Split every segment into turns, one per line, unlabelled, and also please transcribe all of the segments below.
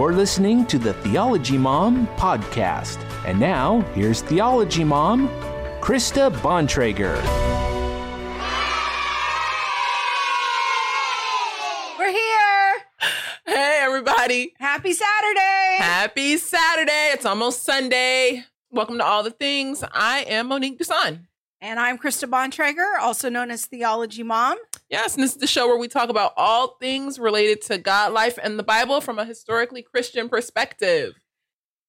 You're listening to the Theology Mom podcast. And now, here's Theology Mom, Krista Bontrager.
We're here.
Hey, everybody.
Happy Saturday.
Happy Saturday. It's almost Sunday. Welcome to All the Things. I am Monique Duson.
And I'm Krista Bontrager, also known as Theology Mom.
Yes, and this is the show where we talk about all things related to God, life, and the Bible from a historically Christian perspective.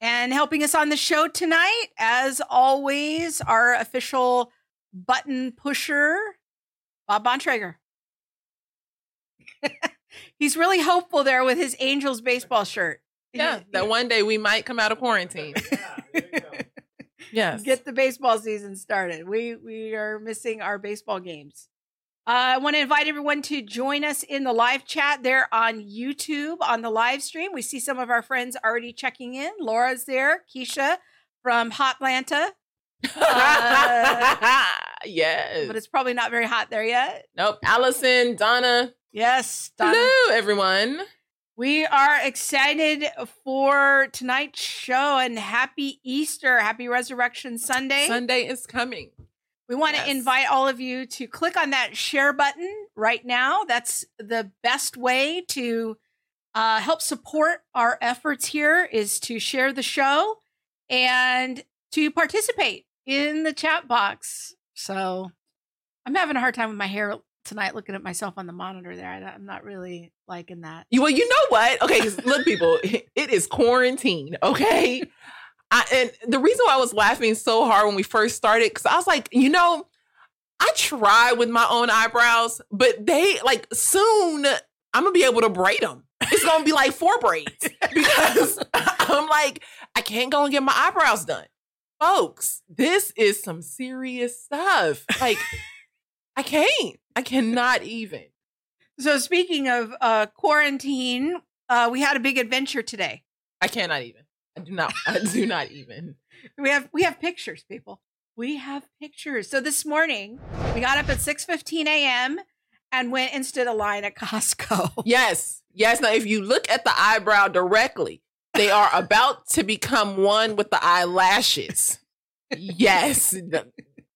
And helping us on the show tonight, as always, our official button pusher, Bob Bontrager. He's really hopeful there with his Angels baseball shirt.
Yeah, that one day we might come out of quarantine. Yes.
Get the baseball season started. We we are missing our baseball games. Uh, I want to invite everyone to join us in the live chat there on YouTube on the live stream. We see some of our friends already checking in. Laura's there, Keisha from Hotlanta, Uh,
yes.
but it's probably not very hot there yet.
nope. Allison, Donna.
Yes, Donna.
Hello, everyone.
We are excited for tonight's show and happy Easter, happy Resurrection Sunday.
Sunday is coming.
We want
Yes.
to invite all of you to click on that share button right now. That's the best way to uh, help support our efforts here is to share the show and to participate in the chat box. So I'm having a hard time with my hair tonight looking at myself on the monitor there. I, I'm not really liking that.
You- Well, you know what? Okay, look, people, it is quarantine. Okay, I, and the reason why I was laughing so hard when we first started, because I was like, you know, I try with my own eyebrows, but they like soon I'm gonna be able to braid them. It's gonna be like four braids because I'm like, I can't go and get my eyebrows done, folks. This is some serious stuff. Like, I can't. I cannot even.
So speaking of uh, quarantine, uh, we had a big adventure today.
I cannot even. I do not. I do not even.
We have we have pictures, people. We have pictures. So this morning we got up at six fifteen a.m. and went and stood a line at Costco.
Yes, yes. Now, if you look at the eyebrow directly, they are about to become one with the eyelashes. Yes,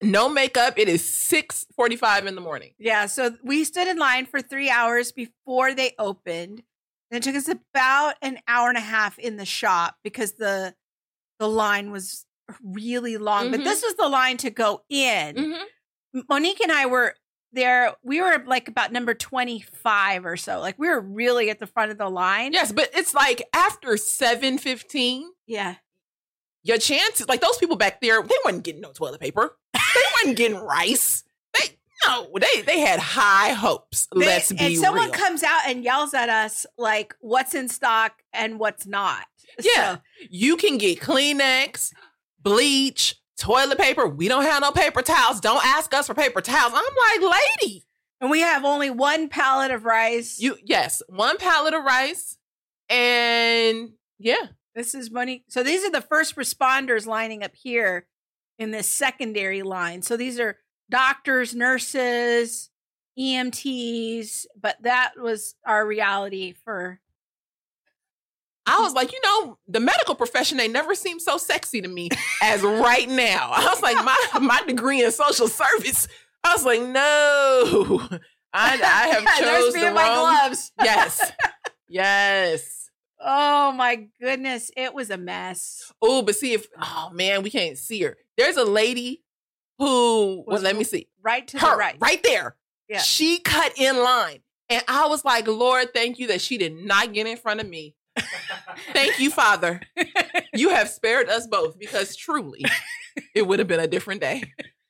no makeup. It is six forty-five in the morning.
Yeah, so we stood in line for three hours before they opened. And it took us about an hour and a half in the shop because the the line was really long. But
Mhm.
this was the line to go in.
Mm-hmm.
Monique and I were there. We were like about number 25 or so. Like we were really at the front of the line.
Yes, but it's like after seven fifteen,
Yeah.
your chances like those people back there, they wasn't getting no toilet paper. They weren't getting rice. They no, they they had high hopes.
They-
Let's be
and someone
real.
comes out and yells at us like what's in stock and what's not.
Yeah.
So,
You can get Kleenex, bleach, toilet paper. We don't have no paper towels. Don't ask us for paper towels. I'm like, lady,
and we have only one pallet of rice.
you yes, one pallet of rice, and yeah,
this is money. So these are the first responders lining up here in this secondary line. So these are doctors, nurses, EMTs, but that was our reality for
I was like, you know, the medical profession they never seemed so sexy to me as right now. I was like, my my degree in social service. I was like, no, I, I have chose the
and my
wrong.
gloves.
Yes, yes.
Oh my goodness, it was a mess.
Oh, but see if oh man, we can't see her. There's a lady who well, let me see.
Right to
Her
the right.
right there.
Yeah.
She cut in line. And I was like, Lord, thank you that she did not get in front of me. Thank you, Father. You have spared us both because truly it would have been a different day.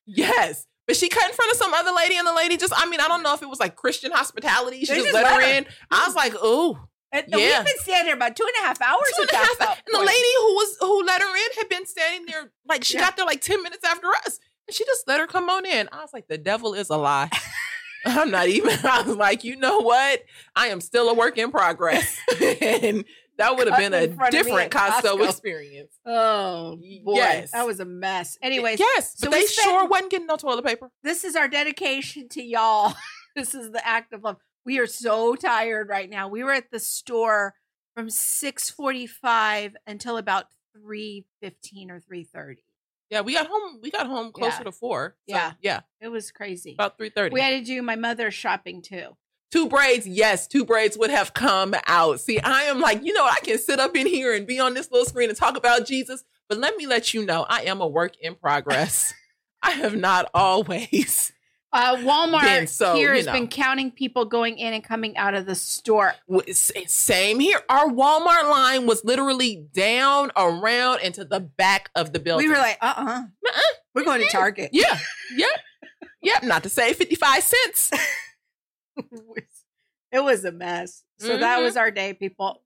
Yes. But she cut in front of some other lady, and the lady just, I mean, I don't know if it was like Christian hospitality. She just,
just
let her
let her.
in. I was like, oh, Yeah.
We've been standing there about two and a half hours
two and a half. And the lady who was who let her in had been standing there, like she
Yeah.
got there like 10 minutes after us. And she just let her come on in. I was like, the devil is a lie. I'm not even, I was like, you know what? I am still a work in progress. and that would have been a
in front of me
different Costco,
Costco.
experience.
Oh boy,
Yes.
that was a mess. Anyways,
yes,
so
but they
spent-
sure wasn't getting no toilet paper.
this is our dedication to y'all. this is the act of love. We are so tired right now. We were at the store from 6:45 until about 3:15 or 3:30.
Yeah, we got home. We got home closer
Yeah.
to four. So,
Yeah.
yeah,
It was crazy.
about three thirty.
We had to do my mother's shopping too.
two braids. Yes, two braids would have come out. See, I am like, you know, I can sit up in here and be on this little screen and talk about Jesus, but let me let you know, I am a work in progress. I have not always.
Uh, Walmart
Been so,
here has
know.
been counting people going in and coming out of the store.
Same here. Our Walmart line was literally down around into the back of the building.
We were like, uh uh-uh.
Uh-uh.
we're going to Target.
yeah, yep, yep. Not to say fifty-five cents.
it was a mess. So that
Mhm.
was our day, people.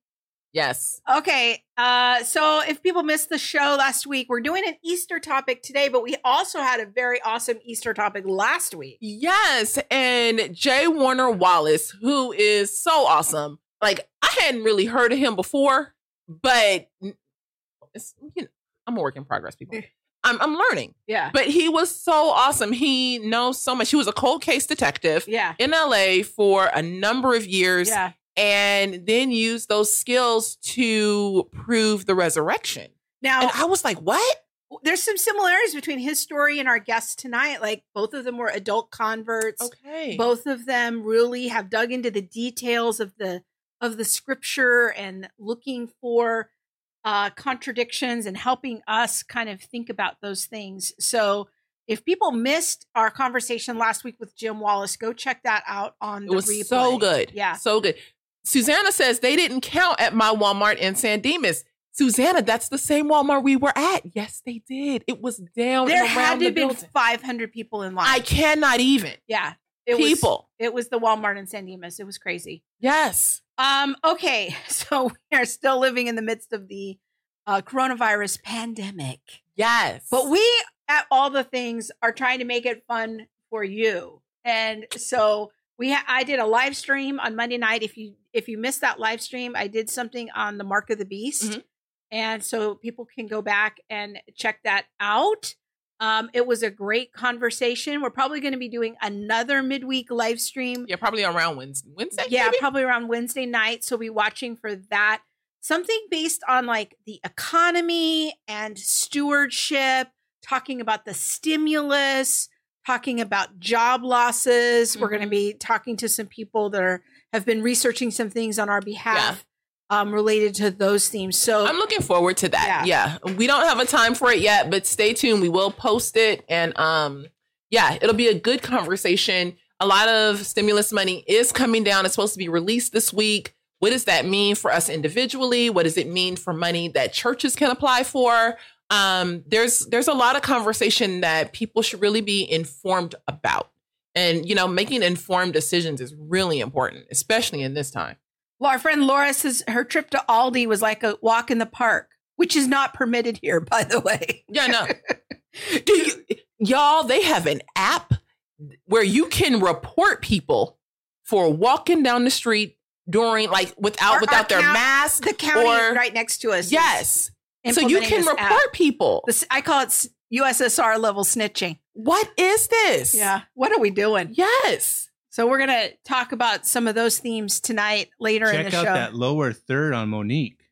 Yes.
Okay. Uh, so if people missed the show last week, we're doing an Easter topic today, but we also had a very awesome Easter topic last week.
Yes, and Jay Warner Wallace, who is so awesome. Like I hadn't really heard of him before, but it's, you know, I'm a work in progress, people. I'm, I'm learning,
Yeah.
but he was so awesome. He knows so much. He was a cold case detective
Yeah.
in LA for a number of years,
Yeah.
And then use those skills to prove the resurrection.
Now,
And I was like, "What?
there's some similarities between his story and our guest tonight. Like both of them were adult converts.
Okay,
Both of them really have dug into the details of the of the scripture and looking for uh, contradictions and helping us kind of think about those things. So if people missed our conversation last week with Jim Wallace, go check that out on
It
the
was
replay.
so good.
Yeah.
So good. Susanna says they didn't count at my Walmart in San Dimas. Susanna, that's the same Walmart we were at. Yes, they did. It was down
There had
around
to
the
been
building.
500 people in line.
I cannot even.
yeah. It was
People.
it was the Walmart in San Dimas. It was crazy.
yes.
Um, okay, so we are still living in the midst of the uh, coronavirus pandemic,
Yes.
but we at all the things are trying to make it fun for you. And so we, ha- I did a live stream on Monday night. If you if you missed that live stream, I did something on the Mark of the Beast,
Mhm.
and so people can go back and check that out. Um, it was a great conversation. We're probably going to be doing another midweek live stream
yeah, probably around Wednesday. Wednesday?
yeah,
maybe?
probably around Wednesday night. So be watching for that. Something based on like the economy and stewardship, talking about the stimulus, talking about job losses. We're going to be talking to some people that are have been researching some things on our behalf um, related to those themes. So
I'm looking forward to that. Yeah. We don't have a time for it yet, but stay tuned. We will post it. And um, yeah, it'll be a good conversation. A lot of stimulus money is coming down. It's supposed to be released this week. What does that mean for us individually? What does it mean for money that churches can apply for? Um, there's there's a lot of conversation that people should really be informed about. And you know, making informed decisions is really important, especially in this time.
Well, our friend Laura says her trip to Aldi was like a walk in the park, which is not permitted here, by the way.
Yeah, no. Do you, y'all? They have an app where you can report people for walking down the street during, like, without
Our-
without their
count-
mask.
The county
or-
right next to us.
Yes. So you can report
app.
people.
This, I call it USSR level snitching.
What is this?
Yeah. What are we doing?
Yes.
So we're going to talk about some of those themes tonight later in the show.
Check
the
out
show.
that lower third on Monique.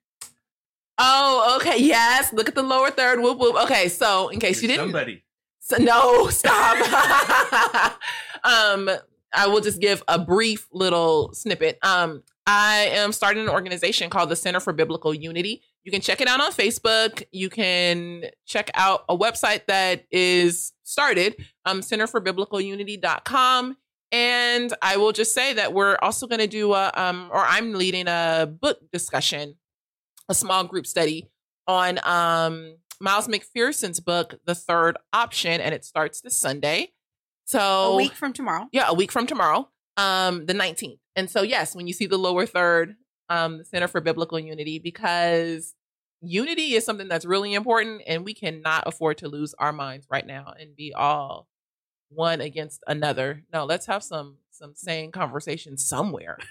Oh, okay. Yes. Look at the lower third. Whoop whoop. Okay. So in case you didn't,
Somebody.
So, no, stop. um, I will just give a brief little snippet. Um, I am starting an organization called the Center for Biblical Unity. You can check it out on Facebook. You can check out a website that is started, um, centerforbiblicalunity.com. And I will just say that we're also going to do a, um, or I'm leading a book discussion, a small group study on um, Miles McPherson's book, The Third Option, and it starts this Sunday. So
a week from tomorrow.
yeah, a week from tomorrow, um, the 19th. And so, yes, when you see the lower third, um, the Center for Biblical Unity, because unity is something that's really important, and we cannot afford to lose our minds right now and be all one against another. No, let's have some some sane conversation somewhere.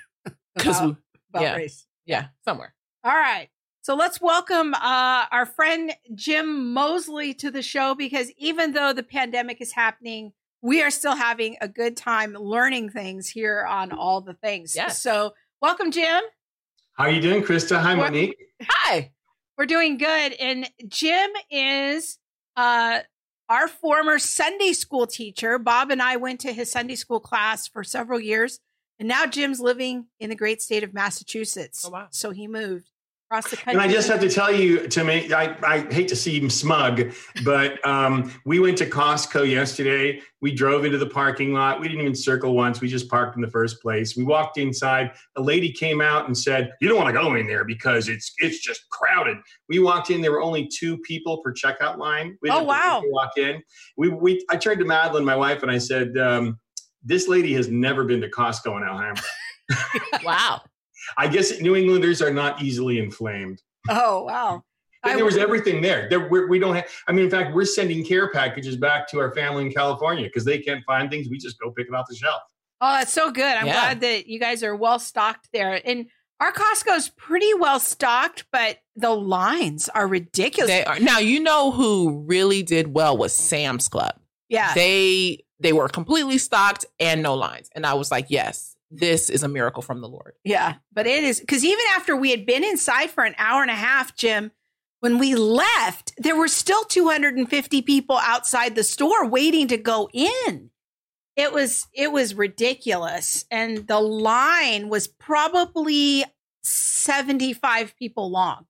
Because
About, about
yeah.
race.
yeah, somewhere.
All right. So let's welcome uh, our friend Jim Mosley to the show because even though the pandemic is happening, we are still having a good time learning things here on all the things.
Yes.
So welcome, Jim.
How are you doing, Krista? Hi, Monique.
Hi.
We're doing good. And Jim is uh, our former Sunday school teacher. Bob and I went to his Sunday school class for several years. And now Jim's living in the great state of Massachusetts.
Oh, wow.
So he moved across the country.
And I just have to tell you, to me, I, I hate to seem smug, but um, we went to Costco yesterday. We drove into the parking lot. We didn't even circle once. We just parked in the first place. We walked inside. A lady came out and said, "You don't want to go in there because it's it's just crowded." We walked in. There were only two people per checkout line. We
Oh,
didn't
wow.
Walk in. We we. I turned to Madeline, my wife, and I said. Um, this lady has never been to Costco in Alhambra.
Wow.
I guess New Englanders are not easily inflamed.
oh, wow.
But
I
there was everything there. There we're, we don't have. I mean, in fact, we're sending care packages back to our family in California because they can't find things. We just go pick it off the shelf.
Oh, that's so good. I'm
Yeah.
glad that you guys are well stocked there. And our Costco's pretty well stocked, but the lines are ridiculous.
They are now. You know who really did well was Sam's Club.
yeah.
They they were completely stocked and no lines, and I was like, yes, this is a miracle from the Lord.
Yeah, but it is because even after we had been inside for an hour and a half, Jim, when we left, there were still 250 people outside the store waiting to go in. It was it was ridiculous, and the line was probably 75 people long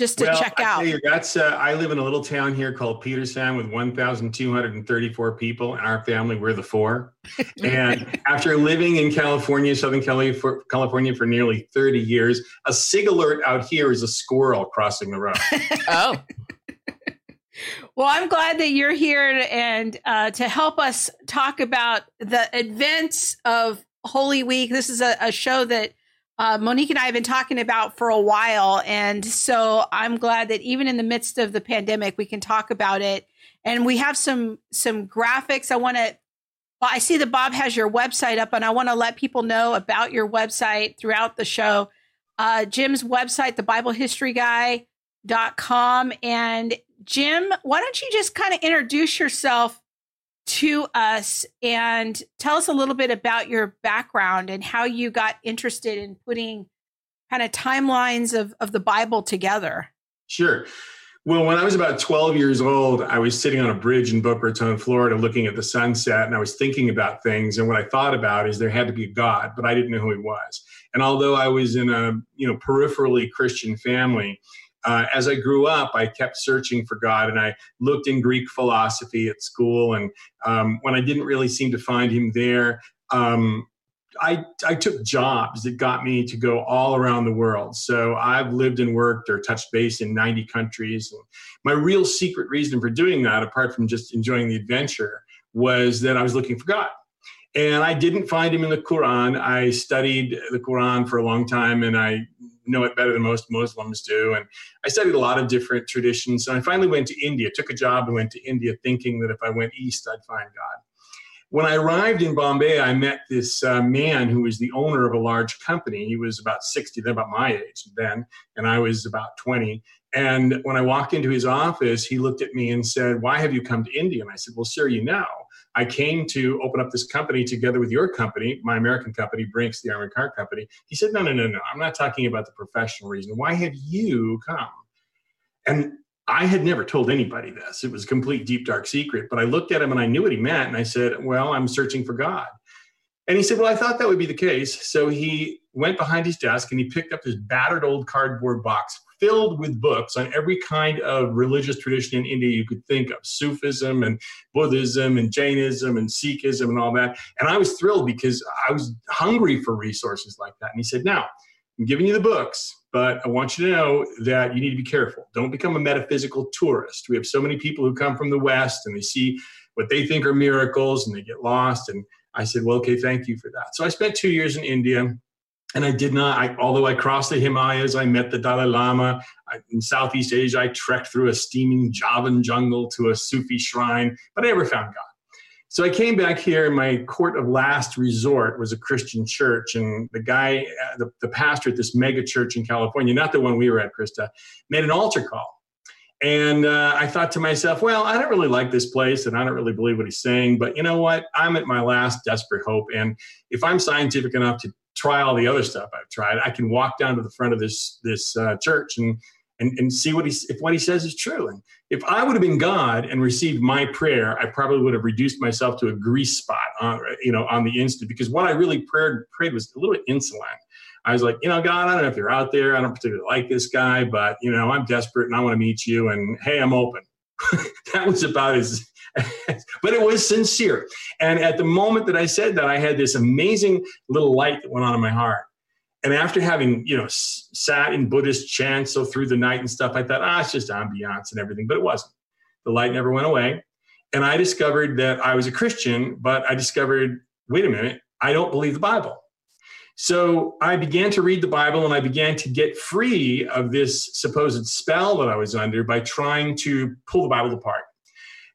just to check
I
out.
tell you, that's. Uh, I live in a little town here called Petersham with 1,234 people, and our family we're the four. and after living in California, Southern California, for nearly 30 years, a sig alert out here is a squirrel crossing the road.
Oh,
Well, I'm glad that you're here and uh, to help us talk about the events of Holy Week. This is a, a show that uh, Monique and I have been talking about for a while. And so I'm glad that even in the midst of the pandemic, we can talk about it. And we have some some graphics. I want to. Well, I see that Bob has your website up, and I want to let people know about your website throughout the show. Uh, Jim's website, the Bible History Guy dot com and Jim, why don't you just kind of introduce yourself to us and tell us a little bit about your background and how you got interested in putting kind of timelines of, of the Bible together.
Sure. Well, when I was about 12 years old, I was sitting on a bridge in Boca Raton, Florida, looking at the sunset, and I was thinking about things. And what I thought about is there had to be a God, but I didn't know who he was. And although I was in a you know peripherally Christian family, uh, as I grew up, I kept searching for God, and I looked in Greek philosophy at school. And um, when I didn't really seem to find him there, um, I, I took jobs that got me to go all around the world. So I've lived and worked or touched base in 90 countries. And my real secret reason for doing that, apart from just enjoying the adventure, was that I was looking for God. And I didn't find him in the Quran. I studied the Quran for a long time and I know it better than most Muslims do. And I studied a lot of different traditions. And I finally went to India, took a job and went to India thinking that if I went east, I'd find God. When I arrived in Bombay, I met this uh, man who was the owner of a large company. He was about 60, then about my age then, and I was about 20. And when I walked into his office, he looked at me and said, Why have you come to India? And I said, Well, sir, you know, I came to open up this company together with your company, my American company, Brinks, the Armored Car Company. He said, No, no, no, no. I'm not talking about the professional reason. Why have you come? And I had never told anybody this. It was a complete deep, dark secret. But I looked at him and I knew what he meant. And I said, Well, I'm searching for God. And he said, Well, I thought that would be the case. So he went behind his desk and he picked up this battered old cardboard box filled with books on every kind of religious tradition in India you could think of Sufism and Buddhism and Jainism and Sikhism and all that. And I was thrilled because I was hungry for resources like that. And he said, Now, I'm giving you the books, but I want you to know that you need to be careful. Don't become a metaphysical tourist. We have so many people who come from the West and they see what they think are miracles and they get lost. And I said, Well, okay, thank you for that. So I spent two years in India. And I did not, I, although I crossed the Himalayas, I met the Dalai Lama. I, in Southeast Asia, I trekked through a steaming Javan jungle to a Sufi shrine, but I never found God. So I came back here, and my court of last resort was a Christian church. And the guy, uh, the, the pastor at this mega church in California, not the one we were at, Krista, made an altar call. And uh, I thought to myself, well, I don't really like this place and I don't really believe what he's saying, but you know what? I'm at my last desperate hope. And if I'm scientific enough to try all the other stuff I've tried, I can walk down to the front of this, this uh, church and, and, and see what he, if what he says is true. And if I would have been God and received my prayer, I probably would have reduced myself to a grease spot on, you know, on the instant because what I really prayed, prayed was a little insolent. I was like, you know, God, I don't know if you're out there. I don't particularly like this guy, but you know, I'm desperate and I want to meet you. And hey, I'm open. that was about as, but it was sincere. And at the moment that I said that, I had this amazing little light that went on in my heart. And after having, you know, s- sat in Buddhist chants so through the night and stuff, I thought, ah, it's just ambiance and everything. But it wasn't. The light never went away. And I discovered that I was a Christian, but I discovered, wait a minute, I don't believe the Bible. So I began to read the Bible and I began to get free of this supposed spell that I was under by trying to pull the Bible apart.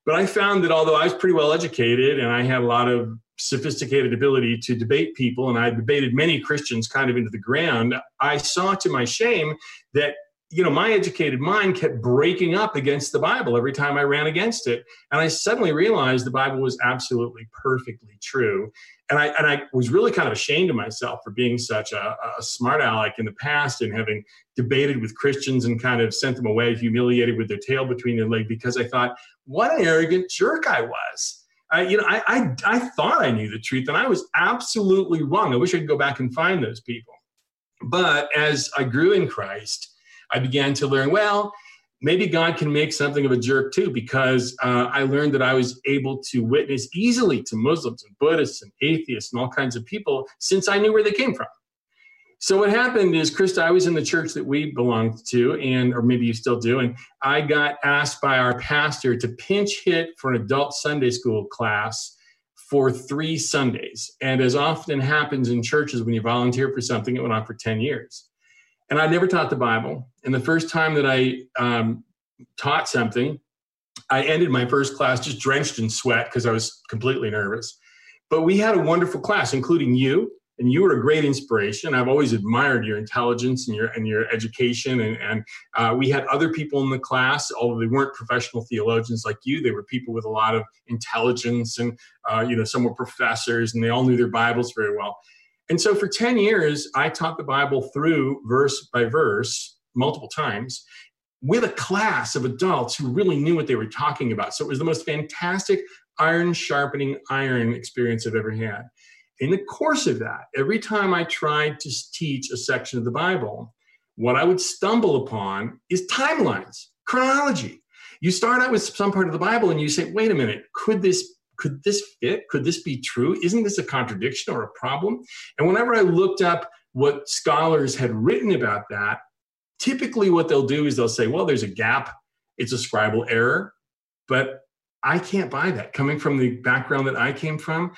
But I found that although I was pretty well educated and I had a lot of sophisticated ability to debate people, and I debated many Christians kind of into the ground, I saw to my shame that you know my educated mind kept breaking up against the bible every time i ran against it and i suddenly realized the bible was absolutely perfectly true and I and I was really kind of ashamed of myself for being such a, a, smart aleck in the past and having debated with Christians and kind of sent them away humiliated with their tail between their legs because I thought what an arrogant jerk I was. I, you know, I, I I thought I knew the truth and I was absolutely wrong. I wish I could go back and find those people. But as I grew in Christ, I began to learn well maybe God can make something of a jerk too, because uh, I learned that I was able to witness easily to Muslims and Buddhists and atheists and all kinds of people since I knew where they came from. So what happened is, Krista, I was in the church that we belonged to, and or maybe you still do, and I got asked by our pastor to pinch hit for an adult Sunday school class for three Sundays. And as often happens in churches when you volunteer for something, it went on for 10 years and I never taught the Bible. And the first time that I um, taught something, I ended my first class just drenched in sweat because I was completely nervous. But we had a wonderful class, including you, and you were a great inspiration. I've always admired your intelligence and your and your education, and and uh, we had other people in the class, although they weren't professional theologians like you. They were people with a lot of intelligence, and uh, you know some were professors, and they all knew their Bibles very well. And so for 10 years, I taught the Bible through verse by verse multiple times with a class of adults who really knew what they were talking about. So it was the most fantastic iron sharpening iron experience I've ever had. In the course of that, every time I tried to teach a section of the Bible, what I would stumble upon is timelines, chronology. You start out with some part of the Bible and you say, wait a minute, could this could this fit? Could this be true? Isn't this a contradiction or a problem? And whenever I looked up what scholars had written about that, typically what they'll do is they'll say, well, there's a gap, it's a scribal error. But I can't buy that. Coming from the background that I came from,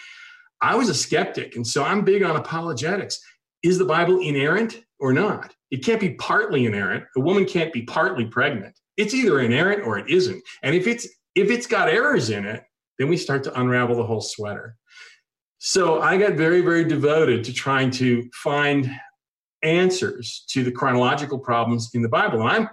I was a skeptic. And so I'm big on apologetics. Is the Bible inerrant or not? It can't be partly inerrant. A woman can't be partly pregnant. It's either inerrant or it isn't. And if it's if it's got errors in it, then we start to unravel the whole sweater. So I got very, very devoted to trying to find answers to the chronological problems in the Bible. And I'm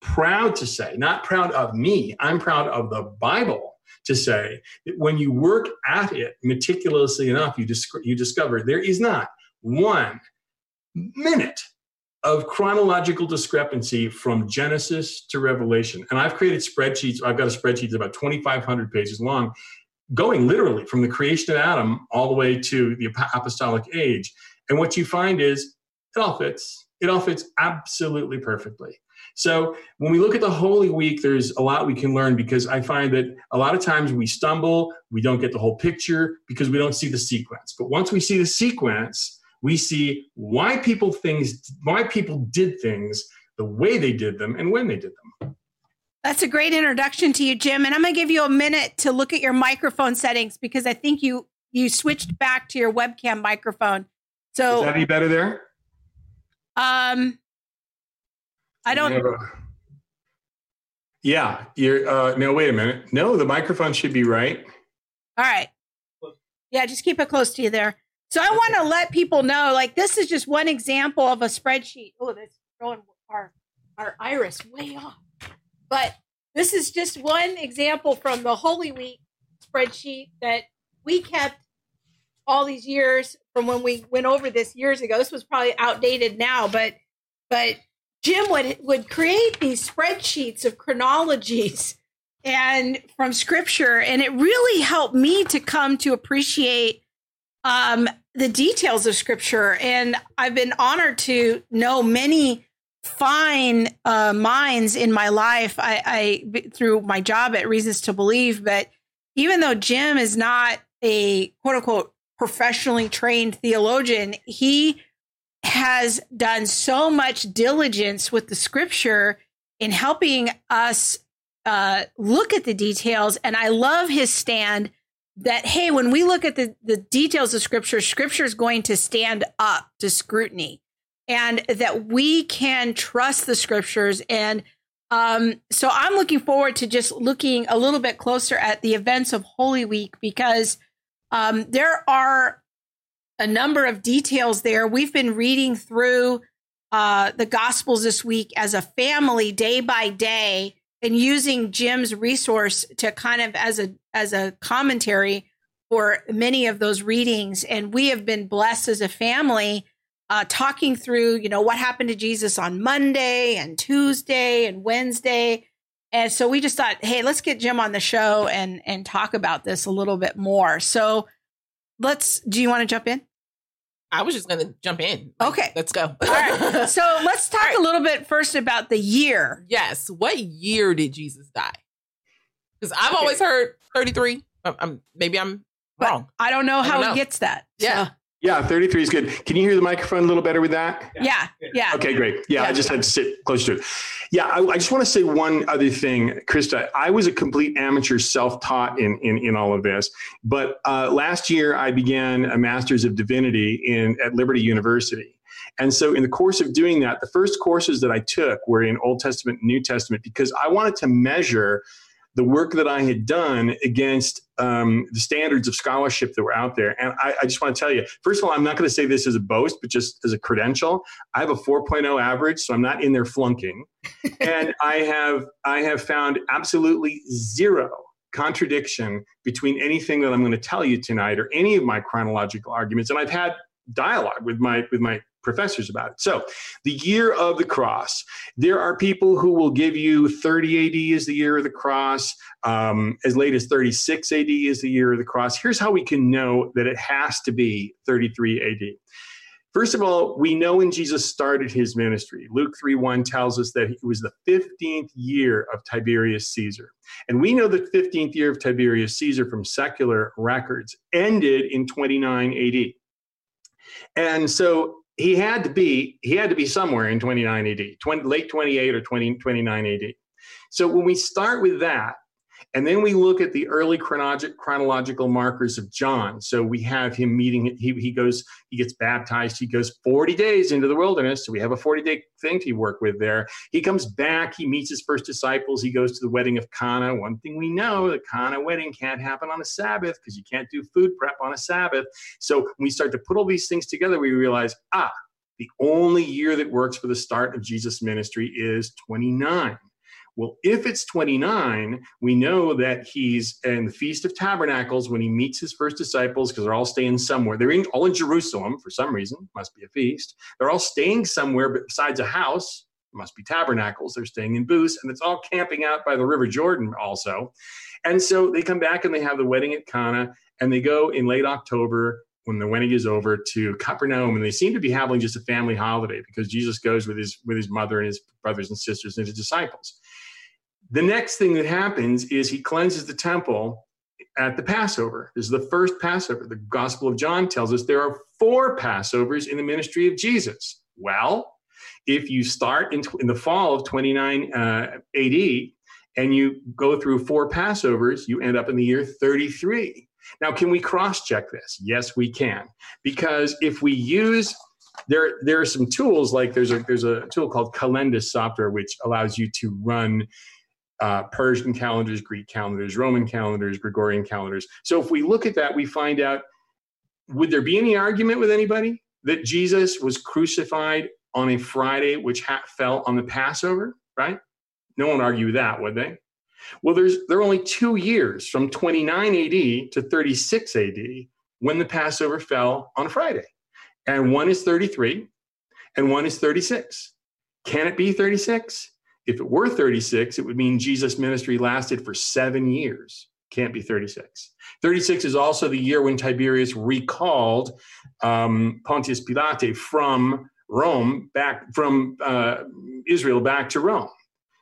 proud to say, not proud of me, I'm proud of the Bible to say that when you work at it meticulously enough, you, you discover there is not one minute of chronological discrepancy from Genesis to Revelation. And I've created spreadsheets. I've got a spreadsheet that's about 2,500 pages long, going literally from the creation of Adam all the way to the apostolic age. And what you find is it all fits. It all fits absolutely perfectly. So when we look at the Holy Week, there's a lot we can learn because I find that a lot of times we stumble, we don't get the whole picture because we don't see the sequence. But once we see the sequence, we see why people things why people did things the way they did them and when they did them.
That's a great introduction to you jim and i'm going to give you a minute to look at your microphone settings because i think you you switched back to your webcam microphone. So
is that any better there?
um i don't
yeah you're uh no wait a minute. No the microphone should be right.
All right. Yeah just keep it close to you there so I want to let people know, like this is just one example of a spreadsheet. Oh, that's throwing our our iris way off. But this is just one example from the Holy Week spreadsheet that we kept all these years from when we went over this years ago. This was probably outdated now, but but Jim would would create these spreadsheets of chronologies and from scripture and it really helped me to come to appreciate um, the details of scripture and I've been honored to know many fine uh, minds in my life I, I through my job at Reasons to Believe but even though Jim is not a quote unquote professionally trained theologian, he has done so much diligence with the scripture in helping us uh, look at the details. And I love his stand that, hey, when we look at the, the details of scripture, scripture is going to stand up to scrutiny and that we can trust the scriptures. And um, so I'm looking forward to just looking a little bit closer at the events of Holy Week because um, there are a number of details there. We've been reading through uh, the Gospels this week as a family, day by day, and using Jim's resource to kind of as a as a commentary for many of those readings. And we have been blessed as a family, uh, talking through, you know, what happened to Jesus on Monday and Tuesday and Wednesday. And so we just thought, hey, let's get Jim on the show and and talk about this a little bit more. So let's. Do you want to jump in?
I was just going to jump in.
Okay,
let's go.
All right. So let's talk right. a little bit first about the year.
Yes. What year did Jesus die? Because I've okay. always heard thirty three. I'm, maybe I'm but wrong.
I don't know how don't know. he gets that.
Yeah. So.
Yeah, 33 is good. Can you hear the microphone a little better with that?
Yeah, yeah.
Okay, great. Yeah, yeah. I just had to sit close to it. Yeah, I, I, just want to say one other thing, Krista. I was a complete amateur, self-taught in in, in all of this. But uh, last year, I began a Master's of Divinity in at Liberty University. And so, in the course of doing that, the first courses that I took were in Old Testament, New Testament, because I wanted to measure the work that I had done against um, the standards of scholarship that were out there. And I, I just want to tell you, first of all, I'm not going to say this as a boast, but just as a credential. I have a 4.0 average, so I'm not in there flunking. and I have I have found absolutely zero contradiction between anything that I'm going to tell you tonight or any of my chronological arguments. And I've had dialogue with my with my professors about it. So, the year of the cross. There are people who will give you 30 AD as the year of the cross, um, as late as 36 AD is the year of the cross. Here's how we can know that it has to be 33 AD. First of all, we know when Jesus started his ministry. Luke 3 1 tells us that it was the 15th year of Tiberius Caesar. And we know the 15th year of Tiberius Caesar from secular records ended in 29 AD. And so he had to be he had to be somewhere in 29 AD, 20, late 28 or 20, 29 AD. So when we start with that, and then we look at the early chronologic, chronological markers of John. So we have him meeting, he, he goes, he gets baptized, he goes 40 days into the wilderness. So we have a 40 day thing to work with there. He comes back, he meets his first disciples, he goes to the wedding of Cana. One thing we know the Cana wedding can't happen on a Sabbath because you can't do food prep on a Sabbath. So when we start to put all these things together, we realize, ah, the only year that works for the start of Jesus' ministry is 29. Well, if it's 29, we know that he's in the Feast of Tabernacles when he meets his first disciples because they're all staying somewhere. They're in, all in Jerusalem for some reason, must be a feast. They're all staying somewhere besides a house, must be tabernacles. They're staying in booths, and it's all camping out by the River Jordan also. And so they come back and they have the wedding at Cana, and they go in late October when the wedding is over to Capernaum, and they seem to be having just a family holiday because Jesus goes with his with his mother and his brothers and sisters and his disciples. The next thing that happens is he cleanses the temple at the Passover. This is the first Passover. The Gospel of John tells us there are four Passovers in the ministry of Jesus. Well, if you start in, in the fall of 29 uh, AD and you go through four Passovers, you end up in the year 33. Now, can we cross check this? Yes, we can. Because if we use there, there are some tools like there's a there's a tool called Calendus software which allows you to run uh, Persian calendars, Greek calendars, Roman calendars, Gregorian calendars. So if we look at that, we find out would there be any argument with anybody that Jesus was crucified on a Friday, which ha- fell on the Passover, right? No one argue that, would they? Well, there's there are only two years from 29 AD to 36 AD when the Passover fell on a Friday, and one is 33, and one is 36. Can it be 36? If it were 36, it would mean Jesus' ministry lasted for seven years. Can't be 36. 36 is also the year when Tiberius recalled um, Pontius Pilate from Rome back from uh, Israel back to Rome.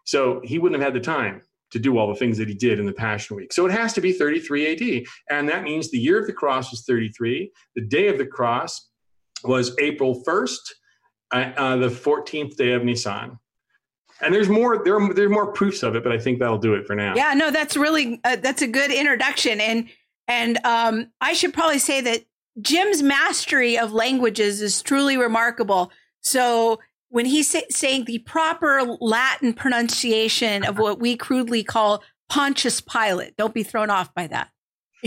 So he wouldn't have had the time to do all the things that he did in the Passion Week. So it has to be 33 AD. And that means the year of the cross was 33. The day of the cross was April 1st, uh, uh, the 14th day of Nisan. And there's more there are, there's more proofs of it, but I think that'll do it for now.
Yeah, no, that's really uh, that's a good introduction and and um, I should probably say that Jim's mastery of languages is truly remarkable. So when he's say, saying the proper Latin pronunciation of what we crudely call Pontius Pilate, don't be thrown off by that.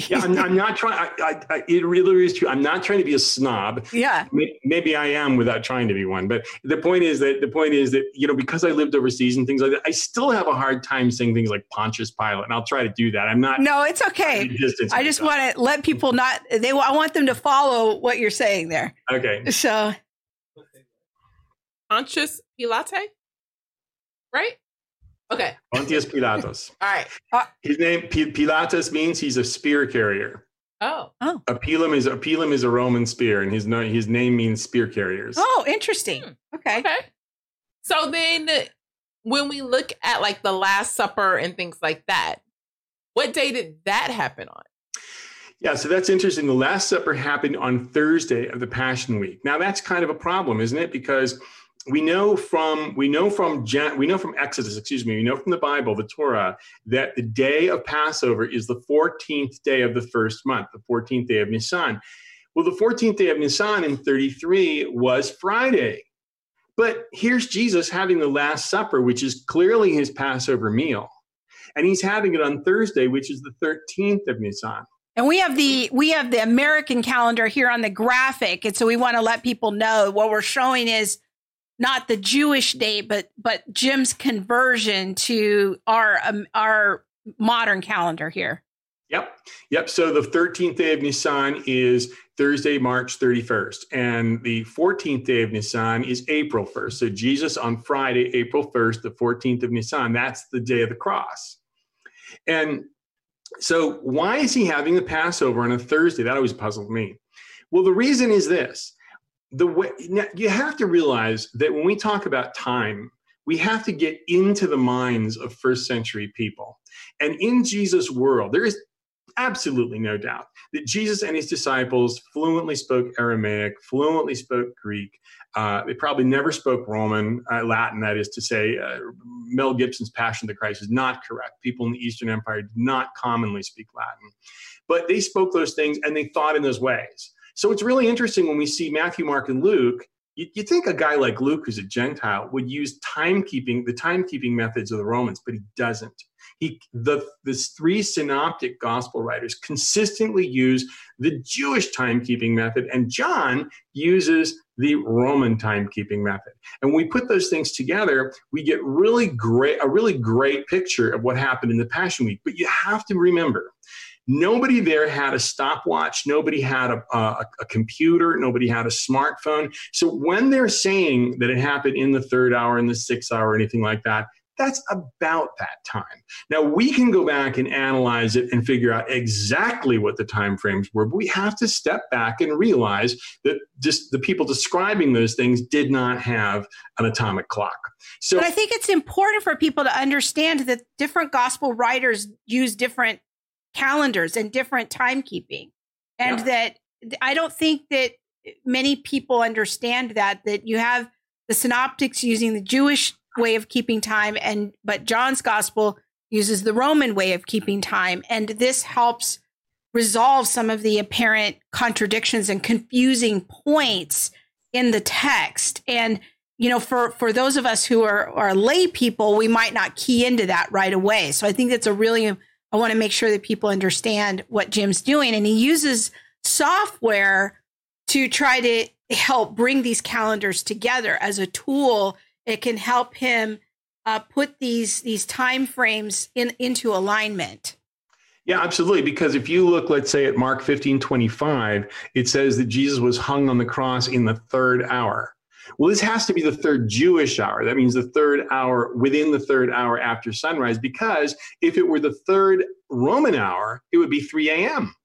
Yeah, I'm, I'm, not trying. I, I, I, it really is true. I'm not trying to be a snob.
Yeah,
maybe I am without trying to be one. But the point is that the point is that you know because I lived overseas and things like that, I still have a hard time saying things like Pontius Pilate, and I'll try to do that. I'm not.
No, it's okay. I just want to let people not. They. I want them to follow what you're saying there.
Okay.
So
Pontius Pilate, right? Okay.
Pontius Pilatus.
All right.
Uh, his name P- Pilatus means he's a spear carrier.
Oh.
Oh.
A pilum is a pilum is a Roman spear, and his no, his name means spear carriers.
Oh, interesting. Hmm. Okay.
Okay. So then, when we look at like the Last Supper and things like that, what day did that happen on?
Yeah, so that's interesting. The Last Supper happened on Thursday of the Passion Week. Now that's kind of a problem, isn't it? Because we know from we know from we know from Exodus, excuse me, we know from the Bible, the Torah, that the day of Passover is the 14th day of the first month, the 14th day of Nisan. Well, the 14th day of Nisan in 33 was Friday. But here's Jesus having the Last Supper, which is clearly his Passover meal. And he's having it on Thursday, which is the 13th of Nisan.
And we have the we have the American calendar here on the graphic. And so we want to let people know what we're showing is not the Jewish date, but but Jim's conversion to our um, our modern calendar here.
Yep, yep. So the 13th day of Nisan is Thursday, March 31st, and the 14th day of Nisan is April 1st. So Jesus on Friday, April 1st, the 14th of Nisan, that's the day of the cross. And so, why is he having the Passover on a Thursday? That always puzzled me. Well, the reason is this the way you have to realize that when we talk about time we have to get into the minds of first century people. And in jesus world there is absolutely no doubt that jesus and his disciples fluently spoke aramaic fluently spoke greek. Uh, they probably never spoke roman uh, latin that is to say uh, mel gibson's passion of the christ is not correct. People in the eastern empire did not commonly speak latin. But they spoke those things and they thought in those ways so it's really interesting when we see Matthew, Mark, and Luke. You, you think a guy like Luke, who's a Gentile, would use timekeeping, the timekeeping methods of the Romans, but he doesn't. He, the, the three synoptic gospel writers consistently use the Jewish timekeeping method, and John uses the Roman timekeeping method. And when we put those things together, we get really great, a really great picture of what happened in the Passion Week. But you have to remember Nobody there had a stopwatch. Nobody had a, a, a, computer. Nobody had a smartphone. So when they're saying that it happened in the third hour, in the sixth hour, or anything like that, that's about that time. Now we can go back and analyze it and figure out exactly what the time frames were, but we have to step back and realize that just the people describing those things did not have an atomic clock.
So But I think it's important for people to understand that different gospel writers use different calendars and different timekeeping. And yeah. that I don't think that eh, many people understand that that you have the synoptics using the Jewish way of keeping time and but John's gospel uses the Roman way of keeping time and this helps resolve some of the apparent contradictions and confusing points in the text and you know for for those of us who are are lay people we might not key into that right away so i think that's a really I want to make sure that people understand what Jim's doing. And he uses software to try to help bring these calendars together as a tool. It can help him uh, put these these time frames in into alignment.
Yeah, absolutely. Because if you look, let's say at Mark 15, 25, it says that Jesus was hung on the cross in the third hour. Well, this has to be the third Jewish hour. That means the third hour within the third hour after sunrise, because if it were the third Roman hour, it would be 3 a.m.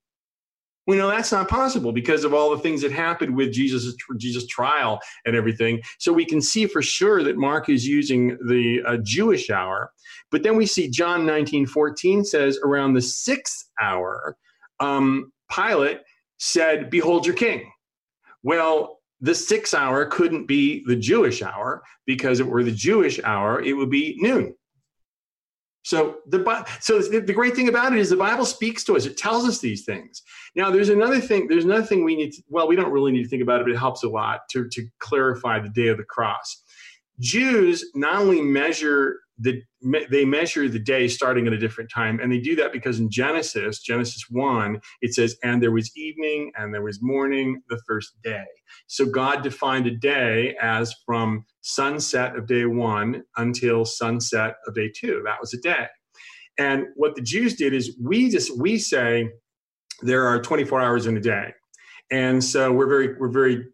We know that's not possible because of all the things that happened with Jesus' Jesus trial and everything. So we can see for sure that Mark is using the uh, Jewish hour. But then we see John 19, 14 says around the sixth hour, um, Pilate said, Behold your king. Well, the six hour couldn't be the Jewish hour because if it were the Jewish hour, it would be noon. So the so the great thing about it is the Bible speaks to us. It tells us these things. Now there's another thing. There's another thing we need. To, well, we don't really need to think about it, but it helps a lot to to clarify the day of the cross. Jews not only measure the they measure the day starting at a different time and they do that because in genesis genesis 1 it says and there was evening and there was morning the first day. So god defined a day as from sunset of day 1 until sunset of day 2 that was a day. And what the jews did is we just we say there are 24 hours in a day. And so we're very we're very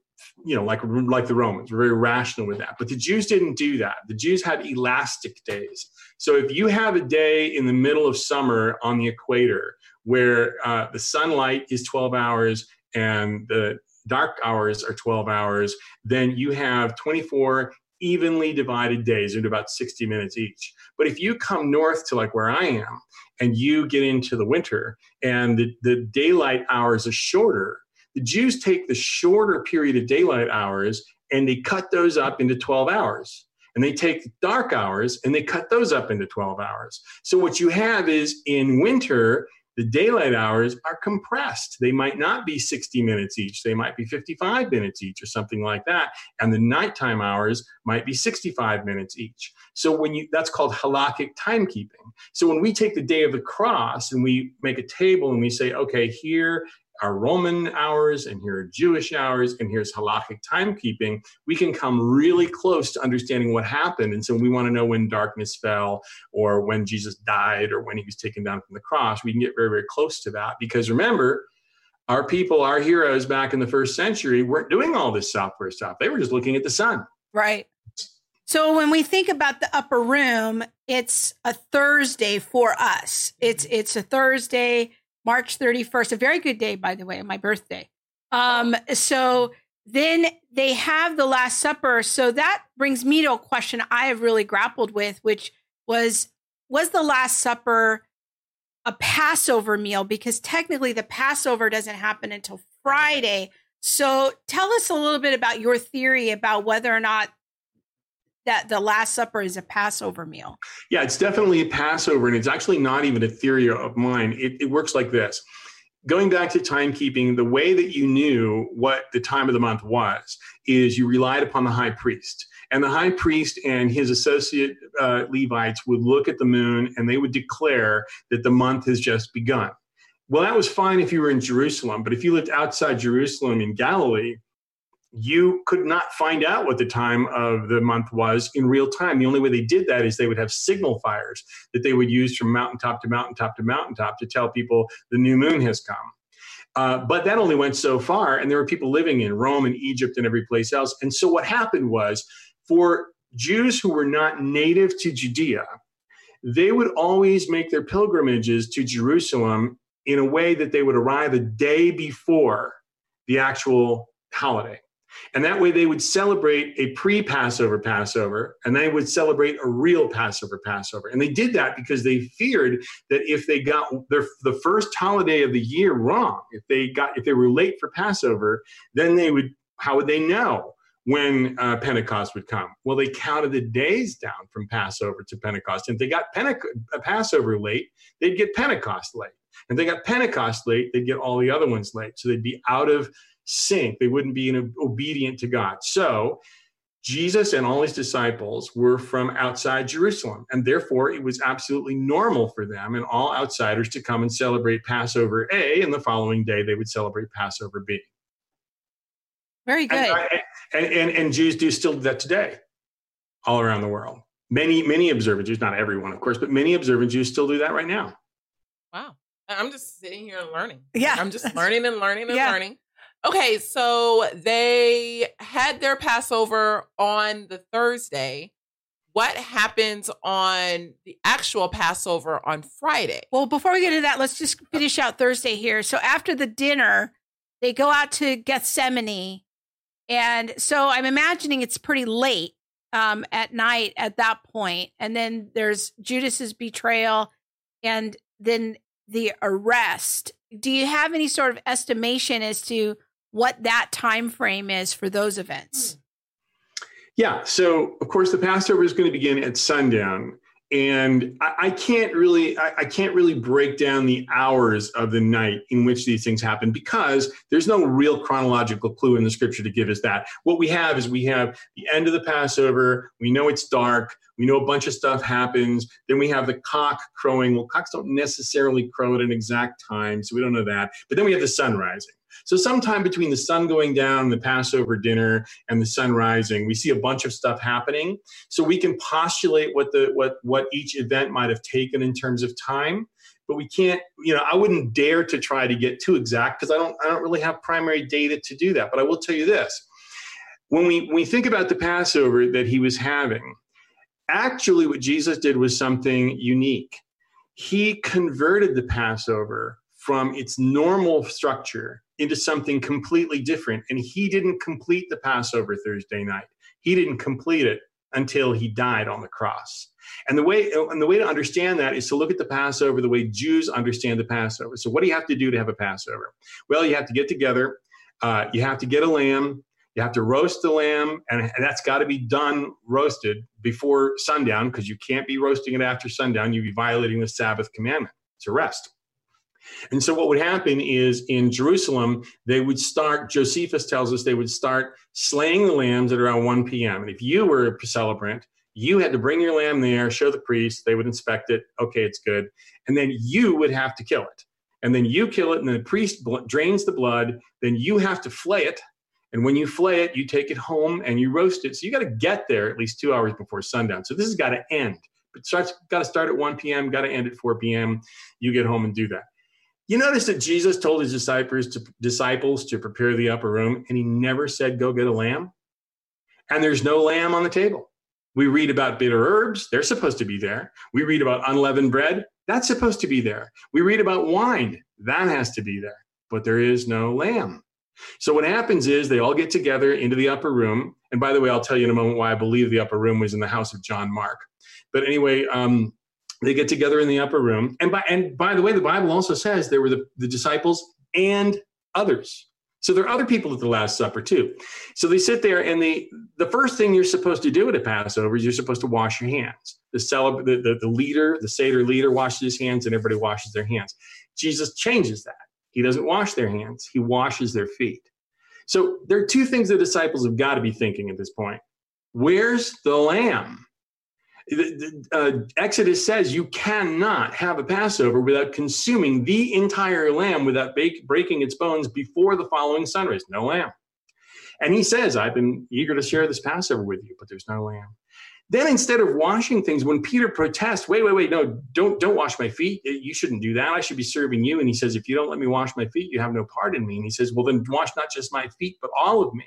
you know, like like the Romans, we're very rational with that. But the Jews didn't do that. The Jews had elastic days. So if you have a day in the middle of summer on the equator where uh, the sunlight is 12 hours and the dark hours are 12 hours, then you have 24 evenly divided days into about 60 minutes each. But if you come north to like where I am and you get into the winter and the, the daylight hours are shorter, the Jews take the shorter period of daylight hours and they cut those up into 12 hours. And they take dark hours and they cut those up into 12 hours. So what you have is in winter, the daylight hours are compressed. They might not be 60 minutes each. They might be 55 minutes each or something like that. And the nighttime hours might be 65 minutes each. So when you that's called halakhic timekeeping. So when we take the day of the cross and we make a table and we say, okay, here our Roman hours and here are Jewish hours and here's halakhic timekeeping, we can come really close to understanding what happened. And so we want to know when darkness fell or when Jesus died or when he was taken down from the cross. We can get very, very close to that because remember, our people, our heroes back in the first century weren't doing all this software stuff. They were just looking at the sun.
Right. So when we think about the upper room, it's a Thursday for us. It's it's a Thursday March 31st, a very good day, by the way, my birthday. Um, so then they have the Last Supper. So that brings me to a question I have really grappled with, which was was the Last Supper a Passover meal? Because technically the Passover doesn't happen until Friday. So tell us a little bit about your theory about whether or not that the Last Supper is a Passover meal.
Yeah, it's definitely a Passover, and it's actually not even a theory of mine. It, it works like this. Going back to timekeeping, the way that you knew what the time of the month was is you relied upon the high priest. And the high priest and his associate uh, Levites would look at the moon and they would declare that the month has just begun. Well, that was fine if you were in Jerusalem, but if you lived outside Jerusalem in Galilee, you could not find out what the time of the month was in real time. The only way they did that is they would have signal fires that they would use from mountaintop to mountaintop to mountaintop to tell people the new moon has come. Uh, but that only went so far, and there were people living in Rome and Egypt and every place else. And so what happened was for Jews who were not native to Judea, they would always make their pilgrimages to Jerusalem in a way that they would arrive a day before the actual holiday. And that way they would celebrate a pre Passover Passover and they would celebrate a real Passover Passover. And they did that because they feared that if they got their, the first holiday of the year wrong, if they got if they were late for Passover, then they would how would they know when uh, Pentecost would come? Well, they counted the days down from Passover to Pentecost. And if they got Passover late, they'd get Pentecost late. And if they got Pentecost late, they'd get all the other ones late. So they'd be out of sync. They wouldn't be obedient to God. So Jesus and all his disciples were from outside Jerusalem, and therefore it was absolutely normal for them and all outsiders to come and celebrate Passover A, and the following day they would celebrate Passover B.
Very good.
And, and, and, and Jews do still do that today, all around the world. Many, many observant Jews, not everyone, of course, but many observant Jews still do that right now.
Wow. I'm just sitting here and learning.
Yeah.
I'm just learning and learning and
Yeah.
learning. Okay, so they had their Passover on the Thursday. What happens on the actual Passover on Friday?
Well, before we get into that, let's just finish out Thursday here. So after the dinner, they go out to Gethsemane. And so I'm imagining it's pretty late um, at night at that point. And then there's Judas's betrayal and then the arrest. Do you have any sort of estimation as to what that time frame is for those events? Hmm.
Yeah. So, of course, the Passover is going to begin at sundown, and I, I can't really, I, I can't really break down the hours of the night in which these things happen because there's no real chronological clue in the Scripture to give us that. What we have is we have the end of the Passover. We know it's dark. We know a bunch of stuff happens. Then we have the cock crowing. Well, cocks don't necessarily crow at an exact time, so we don't know that. But then we have the sun rising. So, sometime between the sun going down, the Passover dinner, and the sun rising, we see a bunch of stuff happening. So we can postulate what the what what each event might have taken in terms of time, but we can't. You know, I wouldn't dare to try to get too exact because I don't I don't really have primary data to do that. But I will tell you this: when we when we think about the Passover that he was having, actually, what Jesus did was something unique. He converted the Passover from its normal structure into something completely different. And he didn't complete the Passover Thursday night. He didn't complete it until he died on the cross. And the way and the way to understand that is to look at the Passover the way Jews understand the Passover. So what do you have to do to have a Passover? Well, you have to get together. Uh, you have to get a lamb. You have to roast the lamb, and that's got to be done roasted before sundown because you can't be roasting it after sundown. You'd be violating the Sabbath commandment. A rest. And so what would happen is in Jerusalem, they would start, Josephus tells us they would start slaying the lambs at around 1 p.m. And if you were a celebrant, you had to bring your lamb there, show the priest, they would inspect it. Okay, it's good. And then you would have to kill it. And then you kill it, and the priest bl- drains the blood. Then you have to flay it. And when you flay it, you take it home and you roast it. So you got to get there at least two hours before sundown. So this has got to end. It starts got to start at 1 p.m., got to end at 4 p.m. You get home and do that. You notice that Jesus told his disciples to, disciples to prepare the upper room, and he never said, Go get a lamb. And there's no lamb on the table. We read about bitter herbs, they're supposed to be there. We read about unleavened bread, that's supposed to be there. We read about wine, that has to be there. But there is no lamb. So what happens is they all get together into the upper room. And by the way, I'll tell you in a moment why I believe the upper room was in the house of John Mark. But anyway, um, they get together in the upper room. And by and by the way, the Bible also says there were the, the disciples and others. So there are other people at the Last Supper too. So they sit there, and the the first thing you're supposed to do at a Passover is you're supposed to wash your hands. The celeb- the, the, the leader, the Seder leader, washes his hands, and everybody washes their hands. Jesus changes that. He doesn't wash their hands; he washes their feet. So there are two things the disciples have got to be thinking at this point. Where's the lamb? Uh, Exodus says you cannot have a Passover without consuming the entire lamb without bake, breaking its bones before the following sunrise. No lamb. And he says, I've been eager to share this Passover with you, but there's no lamb. Then instead of washing things, when Peter protests, wait, wait, wait, no, don't don't wash my feet. You shouldn't do that. I should be serving you. And he says, if you don't let me wash my feet, you have no part in me. And he says, well, then wash not just my feet, but all of me.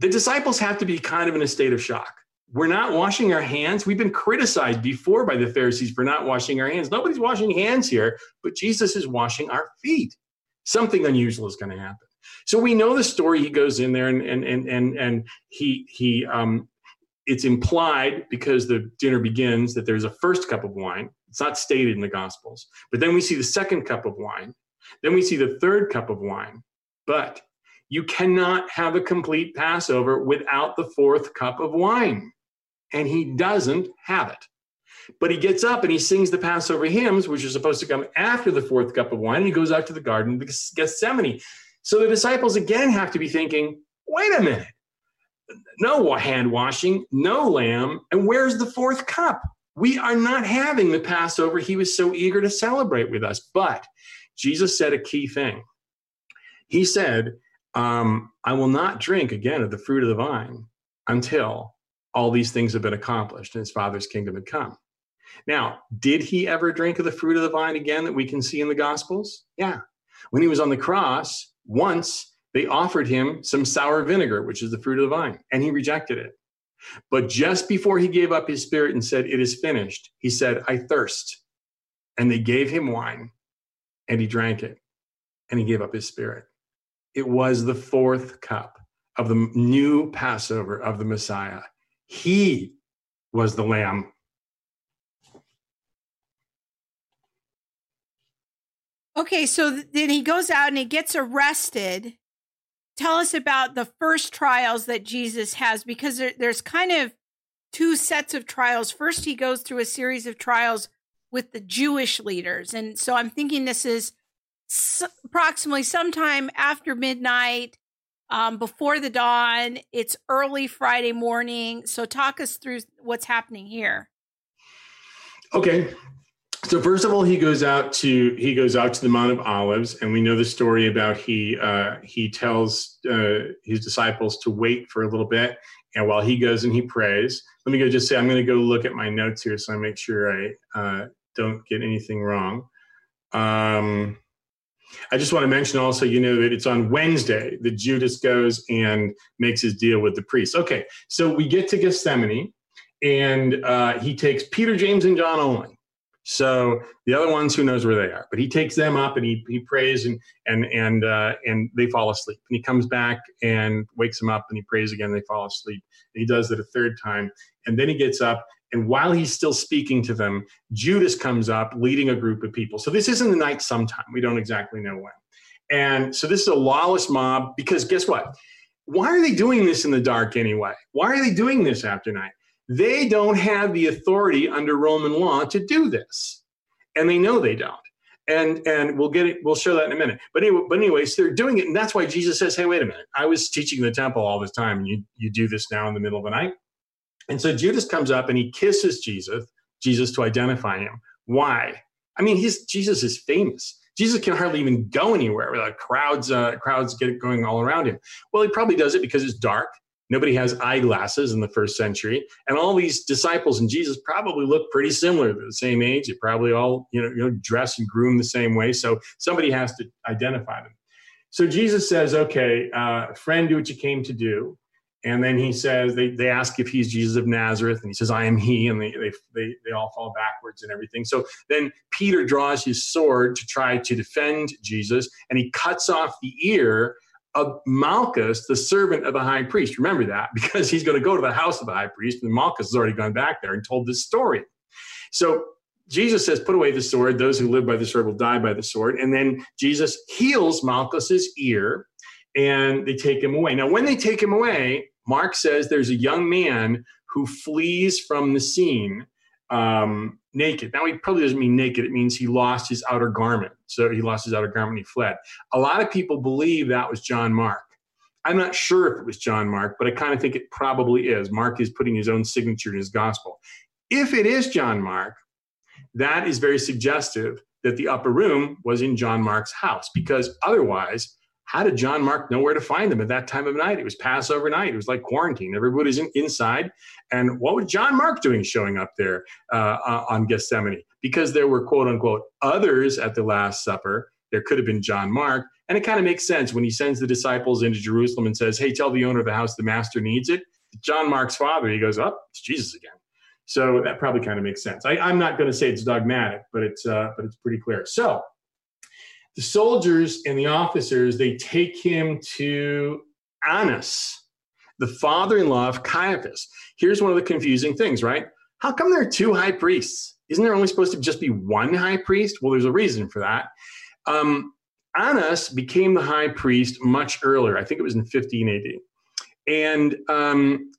The disciples have to be kind of in a state of shock we're not washing our hands. We've been criticized before by the Pharisees for not washing our hands. Nobody's washing hands here, but Jesus is washing our feet. Something unusual is going to happen. So we know the story. He goes in there and and and and, and he he um it's implied because the dinner begins that there's a first cup of wine. It's not stated in the gospels. But then we see the second cup of wine. Then we see the third cup of wine. But you cannot have a complete Passover without the fourth cup of wine and he doesn't have it. But he gets up and he sings the Passover hymns, which are supposed to come after the fourth cup of wine, and he goes out to the garden of Gethsemane. So the disciples again have to be thinking, wait a minute, no hand washing, no lamb, and where's the fourth cup? We are not having the Passover he was so eager to celebrate with us. But Jesus said a key thing. He said, um, I will not drink again of the fruit of the vine until all these things have been accomplished and his father's kingdom had come. Now, did he ever drink of the fruit of the vine again that we can see in the Gospels? Yeah. When he was on the cross, once they offered him some sour vinegar, which is the fruit of the vine, and he rejected it. But just before he gave up his spirit and said, It is finished, he said, I thirst. And they gave him wine, and he drank it, and he gave up his spirit. It was the fourth cup of the new Passover of the Messiah. He was the lamb
Okay, so then he goes out and he gets arrested. Tell us about the first trials that Jesus has because there, there's kind of two sets of trials. First, he goes through a series of trials with the Jewish leaders. And so I'm thinking this is approximately sometime after midnight, um, before the dawn. It's early Friday morning. So talk us through what's happening here.
Okay. So first of all, he goes out to he goes out to the Mount of Olives, and we know the story about he uh, he tells uh, his disciples to wait for a little bit, and while he goes and he prays. Let me go just say I'm going to go look at my notes here so I make sure I uh, don't get anything wrong. Um, I just want to mention also, you know, that it's on Wednesday that Judas goes and makes his deal with the priest. Okay, so we get to Gethsemane, and uh, he takes Peter, James, and John only. So the other ones, who knows where they are? But he takes them up and he, he prays and and and uh, and they fall asleep. And he comes back and wakes them up and he prays again. They fall asleep. And he does it a third time, and then he gets up. And while he's still speaking to them, Judas comes up leading a group of people. So this is in the night sometime. We don't exactly know when. And so this is a lawless mob because guess what? Why are they doing this in the dark anyway? Why are they doing this after night? They don't have the authority under Roman law to do this. And they know they don't. And and we'll get it, we'll show that in a minute. But anyway, but anyways, they're doing it. And that's why Jesus says, Hey, wait a minute. I was teaching the temple all this time, and you you do this now in the middle of the night. And so Judas comes up and he kisses Jesus, Jesus to identify him. Why? I mean, Jesus is famous. Jesus can hardly even go anywhere without crowds, uh, crowds get going all around him. Well, he probably does it because it's dark Nobody has eyeglasses in the first century. And all these disciples and Jesus probably look pretty similar. They're the same age. They probably all, you know, you know, dress and groom the same way. So somebody has to identify them. So Jesus says, okay, uh, friend, do what you came to do. And then he says, they, they ask if he's Jesus of Nazareth, and he says, I am he. And they, they, they, they all fall backwards and everything. So then Peter draws his sword to try to defend Jesus, and he cuts off the ear of Malchus, the servant of the high priest. Remember that because he's going to go to the house of the high priest, and Malchus has already gone back there and told this story. So Jesus says, Put away the sword. Those who live by the sword will die by the sword. And then Jesus heals Malchus's ear and they take him away. Now, when they take him away, Mark says there's a young man who flees from the scene um, naked. Now, he probably doesn't mean naked, it means he lost his outer garment. So he lost his outer garment and he fled. A lot of people believe that was John Mark. I'm not sure if it was John Mark, but I kind of think it probably is. Mark is putting his own signature in his gospel. If it is John Mark, that is very suggestive that the upper room was in John Mark's house because otherwise, how did John Mark know where to find them at that time of night? It was Passover night. It was like quarantine. Everybody's in, inside. And what was John Mark doing showing up there uh, uh, on Gethsemane? Because there were quote unquote others at the Last Supper. There could have been John Mark. And it kind of makes sense when he sends the disciples into Jerusalem and says, Hey, tell the owner of the house the master needs it. John Mark's father, he goes, Oh, it's Jesus again. So that probably kind of makes sense. I, am not going to say it's dogmatic, but it's uh, but it's pretty clear. So the soldiers and the officers they take him to Annas, the father-in-law of Caiaphas. Here's one of the confusing things, right? How come there are two high priests? Isn't there only supposed to just be one high priest? Well, there's a reason for that. Um, Annas became the high priest much earlier. I think it was in 15 AD. And um,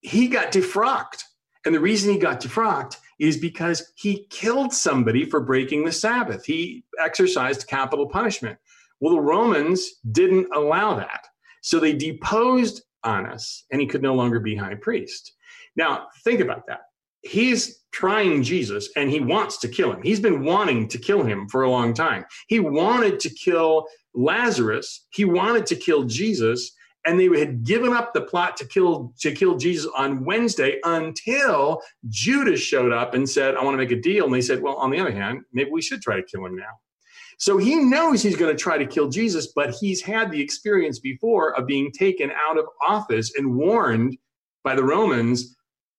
he got defrocked. And the reason he got defrocked is because he killed somebody for breaking the Sabbath. He exercised capital punishment. Well, the Romans didn't allow that. So they deposed Annas and he could no longer be high priest. Now, think about that. He's trying Jesus and he wants to kill him. He's been wanting to kill him for a long time. He wanted to kill Lazarus, he wanted to kill Jesus, and they had given up the plot to kill to kill Jesus on Wednesday until Judas showed up and said, "I want to make a deal." And they said, "Well, on the other hand, maybe we should try to kill him now." So he knows he's going to try to kill Jesus, but he's had the experience before of being taken out of office and warned by the Romans,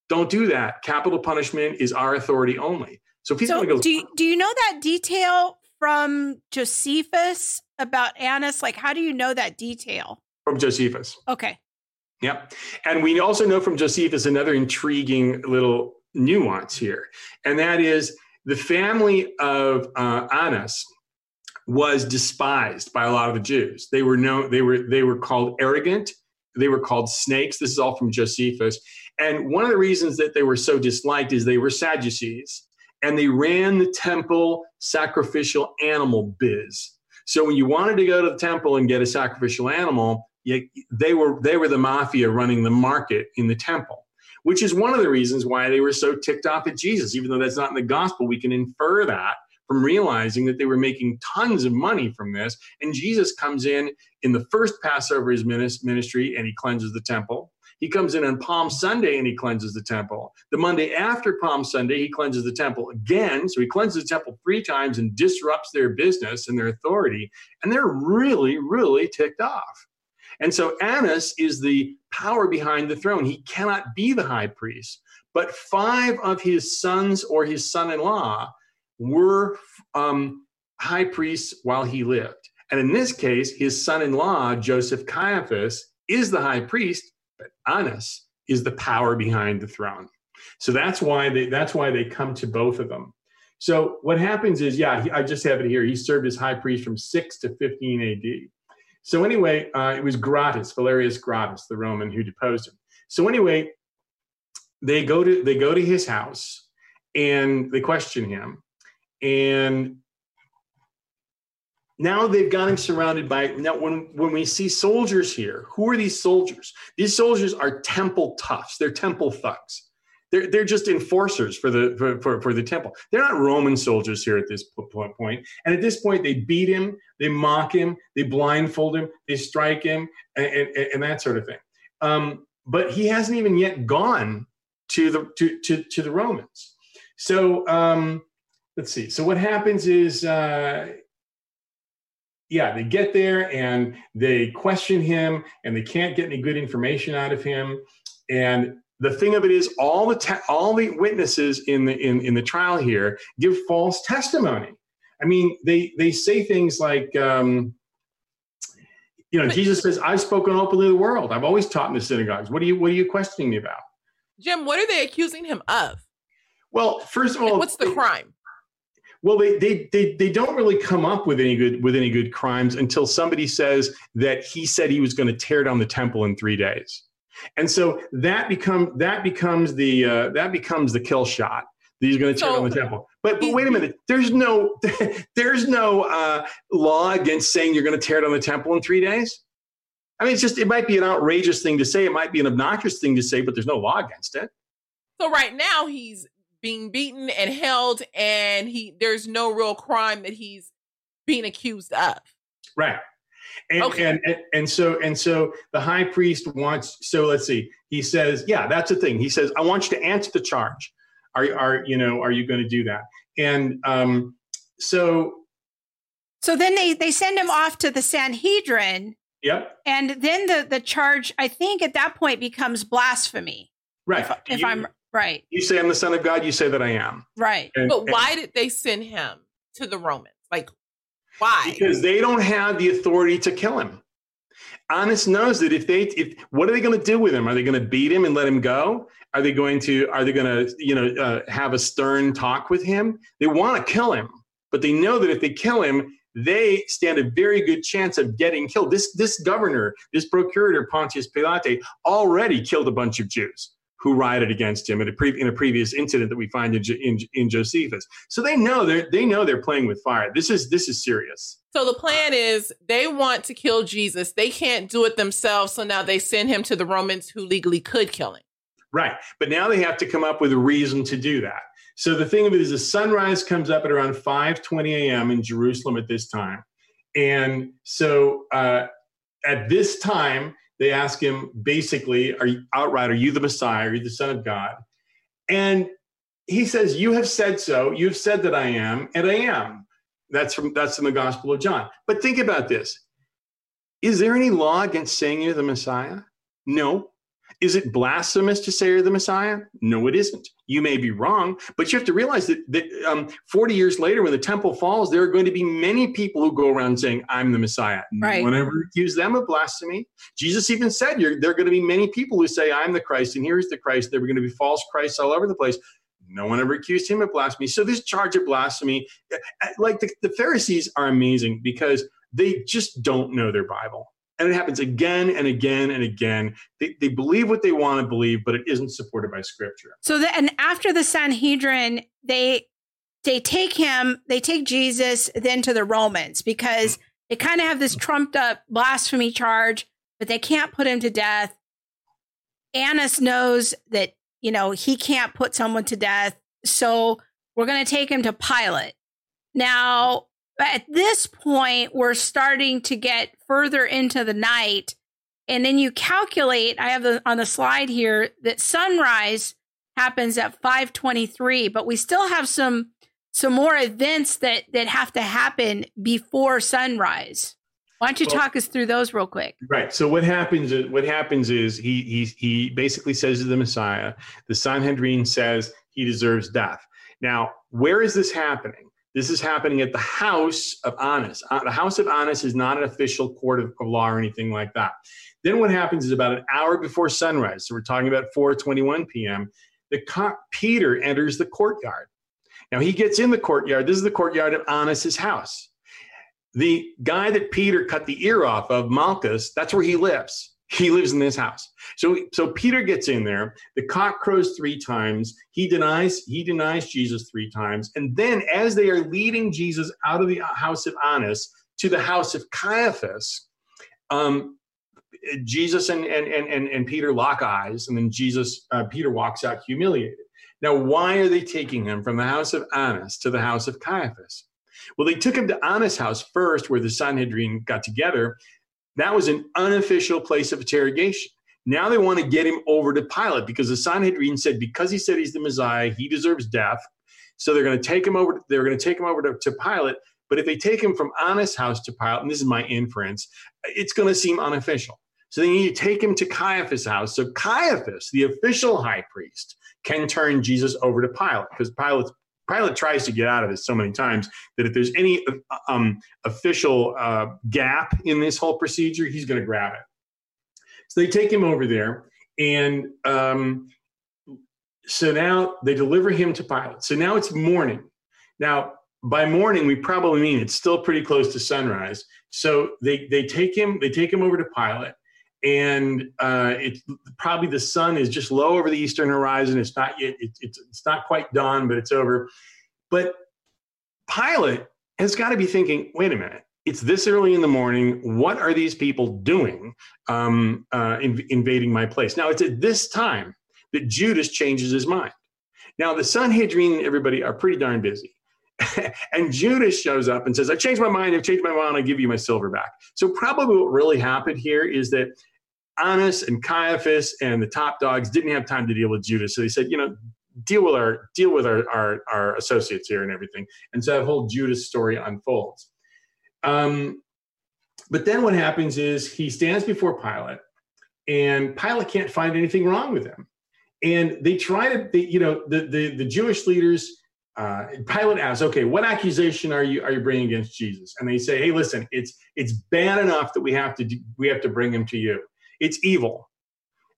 "Don't do that. Capital punishment is our authority only." So if he's
So
going to go,
do you, do you know that detail from Josephus about Annas? Like, how do you know that detail?
From Josephus.
Okay.
Yep. And we also know from Josephus another intriguing little nuance here, and that is the family of uh, Annas was despised by a lot of the Jews. They were known. They were they were called arrogant. They were called snakes. This is all from Josephus. And one of the reasons that they were so disliked is they were Sadducees, and they ran the temple sacrificial animal biz. So when you wanted to go to the temple and get a sacrificial animal, they were they were the mafia running the market in the temple, which is one of the reasons why they were so ticked off at Jesus. Even though that's not in the gospel, we can infer that from realizing that they were making tons of money from this. And Jesus comes in in the first Passover his ministry and he cleanses the temple. He comes in on Palm Sunday and he cleanses the temple. The Monday after Palm Sunday, he cleanses the temple again. So he cleanses the temple three times and disrupts their business and their authority. And they're really, really ticked off. And so Annas is the power behind the throne. He cannot be the high priest, but five of his sons or his son in law were um, high priests while he lived. And in this case, his son in law, Joseph Caiaphas, is the high priest, but Annas is the power behind the throne. So that's why they that's why they come to both of them. So what happens is, yeah, I just have it here. He served as high priest from 6 to 15 AD. So anyway, uh, it was Gratus, Valerius Gratus, the Roman who deposed him. So anyway, they go to they go to his house and they question him, and now they've got him surrounded by now when when we see soldiers here who are these soldiers? These soldiers are temple toughs. They're temple thugs they're, they're just enforcers for the for, for, for, the temple they're not roman soldiers here at this point. and at this point they beat him they mock him they blindfold him they strike him and, and, and that sort of thing um, but he hasn't even yet gone to the to, to, to the romans so um, let's see so what happens is uh, yeah, they get there and they question him and they can't get any good information out of him. And the thing of it is, all the te- all the witnesses in the in, in the trial here give false testimony. I mean, they they say things like, um, you know, Jesus says, "I've spoken openly to the world. I've always taught in the synagogues. What are you What are you questioning me about?"
Jim, what are they accusing him of?
Well, first of all,
what's the crime?
Well, they, they they they don't really come up with any good with any good crimes until somebody says that he said he was going to tear down the temple in three days, and so that become that becomes the uh, that becomes the kill shot. That he's going to tear so, down the temple. But but wait a minute. There's no there's no uh, law against saying you're going to tear down the temple in three days. I mean, it's just it might be an outrageous thing to say. It might be an obnoxious thing to say, but there's no law against it.
So right now he's being beaten and held and he there's no real crime that he's being accused of
right and, okay. and, and and so and so the high priest wants so let's see he says yeah that's the thing he says i want you to answer the charge are are you know are you going to do that and um so
so then they they send him off to the sanhedrin
yep
and then the the charge i think at that point becomes blasphemy
right
if, if i'm Right.
You say I'm the son of God, you say that I am.
Right.
And, but why and, did they send him to the Romans? Like, why?
Because they don't have the authority to kill him. Annas knows that if they, if what are they going to do with him? Are they going to beat him and let him go? Are they going to, are they going to, you know, uh, have a stern talk with him? They want to kill him, but they know that if they kill him, they stand a very good chance of getting killed. This this governor, this procurator Pontius Pilate, already killed a bunch of Jews who rioted against him in a, pre- in a previous incident that we find in, in, in Josephus. So they know they're they know they're playing with fire. This is this is serious.
So the plan is they want to kill Jesus. They can't do it themselves, so now they send him to the Romans who legally could kill him.
Right, but now they have to come up with a reason to do that. So the thing of it is, the sunrise comes up at around 5:20 a.m. in Jerusalem at this time, and so uh, at this time They ask him basically, "Are you outright? Are you the Messiah? Are you the Son of God?" And he says, "You have said so. You have said that I am, and I am." That's from that's in the Gospel of John. But think about this: Is there any law against saying you're the Messiah? No. Is it blasphemous to say you're the Messiah? No, it isn't. You may be wrong, but you have to realize that, that um, 40 years later, when the temple falls, there are going to be many people who go around saying, I'm the Messiah.
Right.
No one ever accused them of blasphemy. Jesus even said, there are going to be many people who say, I'm the Christ, and here's the Christ. There were going to be false Christs all over the place. No one ever accused him of blasphemy. So this charge of blasphemy, eh, eh, like the, the Pharisees are amazing because they just don't know their Bible. And it happens again and again and again. They, they believe what they want to believe, but it isn't supported by scripture.
So then after the Sanhedrin, they they take him, they take Jesus then to the Romans because they kind of have this trumped up blasphemy charge, but they can't put him to death. Annas knows that, you know, he can't put someone to death. So we're going to take him to Pilate. Now, at this point, we're starting to get further into the night. And then you calculate, I have the, on the slide here that sunrise happens at 523, but we still have some some more events that that have to happen before sunrise. Why don't you well, talk us through those real quick?
Right. So what happens is what happens is he he he basically says to the Messiah, the Sanhedrin says he deserves death. Now, where is this happening? This is happening at the house of Annas. Uh, the house of Annas is not an official court of, of law or anything like that. Then what happens is about an hour before sunrise, so we're talking about 4:21 p.m. The co- Peter enters the courtyard. Now he gets in the courtyard. This is the courtyard of Annas's house. The guy that Peter cut the ear off of, Malchus, that's where he lives. He lives in this house. So, so Peter gets in there. The cock crows three times. He denies he denies Jesus three times. And then, as they are leading Jesus out of the house of Annas to the house of Caiaphas, um, Jesus and, and and and Peter lock eyes, and then Jesus uh, Peter walks out humiliated. Now, why are they taking him from the house of Annas to the house of Caiaphas? Well, they took him to Annas' house first, where the Sanhedrin got together, that was an unofficial place of interrogation. Now they want to get him over to Pilate because the Sanhedrin said because he said he's the Messiah, he deserves death. So they're going to take him over. They're going to take him over to, to Pilate. But if they take him from Annas' house to Pilate, and this is my inference, it's going to seem unofficial. So they need to take him to Caiaphas' house. So Caiaphas, the official high priest, can turn Jesus over to Pilate because Pilate's Pilate tries to get out of this so many times that if there's any um, official uh, gap in this whole procedure, he's going to grab it. So they take him over there, and um, so now they deliver him to Pilate. So now it's morning. Now, by morning, we probably mean it's still pretty close to sunrise. So they they take him they take him over to Pilate, and uh, it's probably the sun is just low over the eastern horizon. It's not yet. It, it's it's not quite dawn, but it's over. But Pilate has got to be thinking, wait a minute. It's this early in the morning. What are these people doing um, uh, in, invading my place? Now, it's at this time that Judas changes his mind. Now, the Sanhedrin and everybody are pretty darn busy. and Judas shows up and says, I changed my mind. I've changed my mind. I'll give you my silver back. So, probably what really happened here is that Annas and Caiaphas and the top dogs didn't have time to deal with Judas. So they said, you know, deal with our deal with our, our, our associates here and everything. And so that whole Judas story unfolds. Um, but then what happens is he stands before Pilate, and Pilate can't find anything wrong with him. And they try to, they, you know, the, the, the Jewish leaders, uh, Pilate asks, okay, what accusation are you are you bringing against Jesus? And they say, hey, listen, it's it's bad enough that we have to do, we have to bring him to you. It's evil.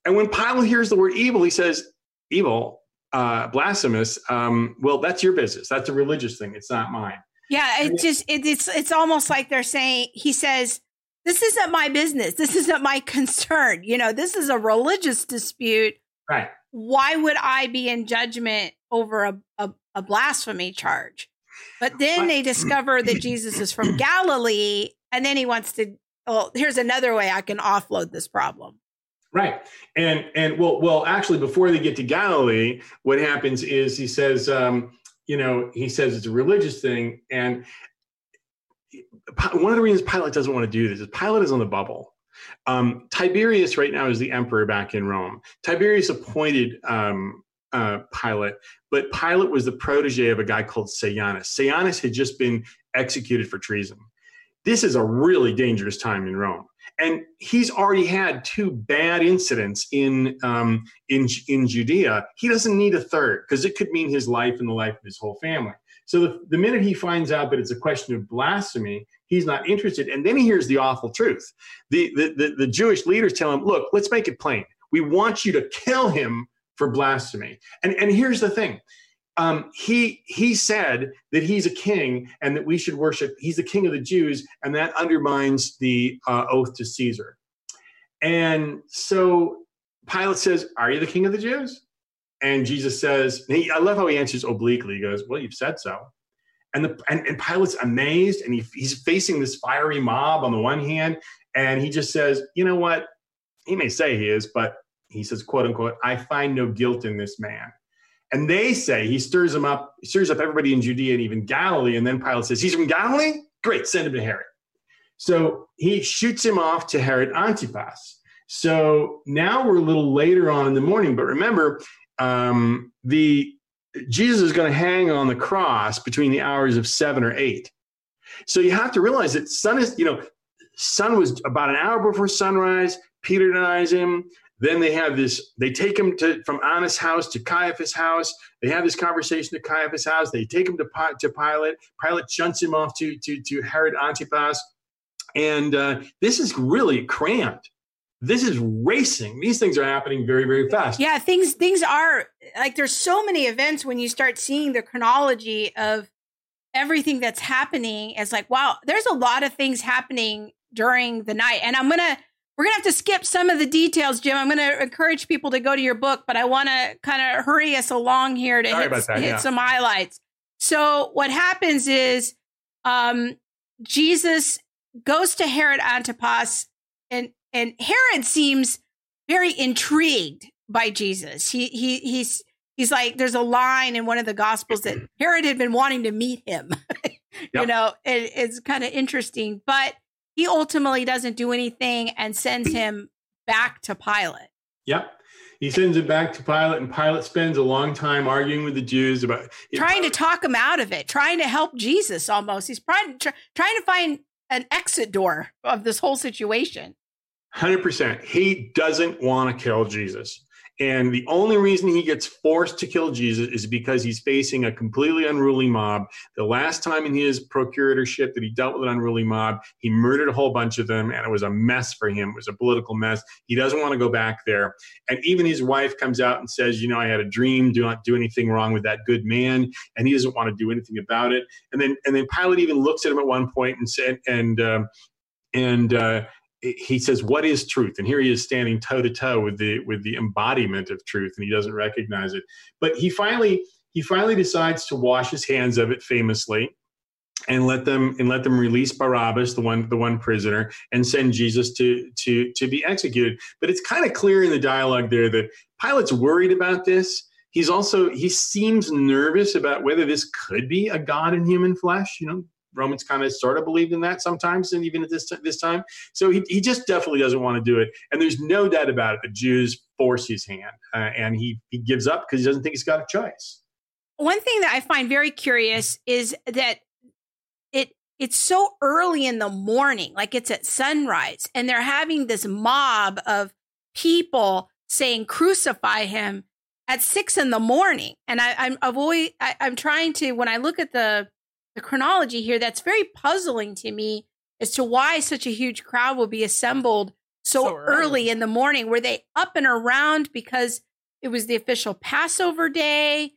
And when Pilate hears the word evil, he says, evil, uh, blasphemous. Um, well, that's your business. That's a religious thing. It's not mine.
Yeah, it just it, it's it's almost like they're saying. He says, "This isn't my business. This isn't my concern. You know, this is a religious dispute.
Right?
Why would I be in judgment over a a, a blasphemy charge?" But then they discover that Jesus is from Galilee, and then he wants to well, here's another way I can offload this problem.
Right. And and well, well, actually, before they get to Galilee, what happens is he says, um, you know, he says it's a religious thing, and one of the reasons Pilate doesn't want to do this is Pilate is on the bubble. Um, Tiberius right now is the emperor back in Rome. Tiberius appointed um, uh, Pilate, but Pilate was the protege of a guy called Sejanus. Sejanus had just been executed for treason. This is a really dangerous time in Rome. And he's already had two bad incidents in um, in in Judea. He doesn't need a third because it could mean his life and the life of his whole family. So the, the minute he finds out that it's a question of blasphemy, he's not interested. And then he hears the awful truth. The, the, the, the Jewish leaders tell him, look, let's make it plain. We want you to kill him for blasphemy. And, and here's the thing. Um, he he said that he's a king and that we should worship. He's the king of the Jews, and that undermines the uh, oath to Caesar. And so Pilate says, "Are you the king of the Jews?" And Jesus says, he, I love how he answers obliquely. He goes, Well, you've said so. And, the, and, and Pilate's amazed and he, he's facing this fiery mob on the one hand. And he just says, You know what? He may say he is, but he says, quote unquote, I find no guilt in this man. And they say he stirs them up, he stirs up everybody in Judea and even Galilee. And then Pilate says, He's from Galilee? Great, send him to Herod. So he shoots him off to Herod Antipas. So now we're a little later on in the morning, but remember, um, the Jesus is going to hang on the cross between the hours of seven or eight. So you have to realize that sun is, you know, sun was about an hour before sunrise. Peter denies him. Then they have this, they take him to from Annas' house to Caiaphas' house. They have this conversation at Caiaphas' house. They take him to, to Pilate. Pilate shunts him off to, to, to Herod Antipas. And uh, this is really cramped this is racing these things are happening very very fast
yeah things things are like there's so many events when you start seeing the chronology of everything that's happening it's like wow there's a lot of things happening during the night and i'm gonna we're gonna have to skip some of the details jim i'm gonna encourage people to go to your book but i want to kind of hurry us along here to hit, that, hit yeah. some highlights so what happens is um jesus goes to herod antipas and and Herod seems very intrigued by Jesus. He he he's he's like there's a line in one of the gospels that Herod had been wanting to meet him. you yep. know, it, it's kind of interesting, but he ultimately doesn't do anything and sends him back to Pilate.
Yep. He sends it back to Pilate, and Pilate spends a long time arguing with the Jews about
trying to talk him out of it, trying to help Jesus almost. He's trying, trying to find an exit door of this whole situation.
100%. He doesn't want to kill Jesus. And the only reason he gets forced to kill Jesus is because he's facing a completely unruly mob. The last time in his procuratorship that he dealt with an unruly mob, he murdered a whole bunch of them, and it was a mess for him. It was a political mess. He doesn't want to go back there. And even his wife comes out and says, You know, I had a dream. Do not do anything wrong with that good man. And he doesn't want to do anything about it. And then, and then Pilate even looks at him at one point and said, and, um, and, uh, he says what is truth and here he is standing toe to toe with the with the embodiment of truth and he doesn't recognize it but he finally he finally decides to wash his hands of it famously and let them and let them release Barabbas, the one the one prisoner, and send Jesus to to to be executed. But it's kind of clear in the dialogue there that Pilate's worried about this. He's also he seems nervous about whether this could be a God in human flesh. You know, Romans kind of sort of believed in that sometimes, and even at this this time. So he, he just definitely doesn't want to do it. And there's no doubt about it. The Jews force his hand, uh, and he he gives up because he doesn't think he's got a choice.
One thing that I find very curious is that it it's so early in the morning, like it's at sunrise, and they're having this mob of people saying crucify him at six in the morning. And I, I'm always I, I'm trying to when I look at the the chronology here that's very puzzling to me as to why such a huge crowd will be assembled so, so early. early in the morning. Were they up and around because it was the official Passover day?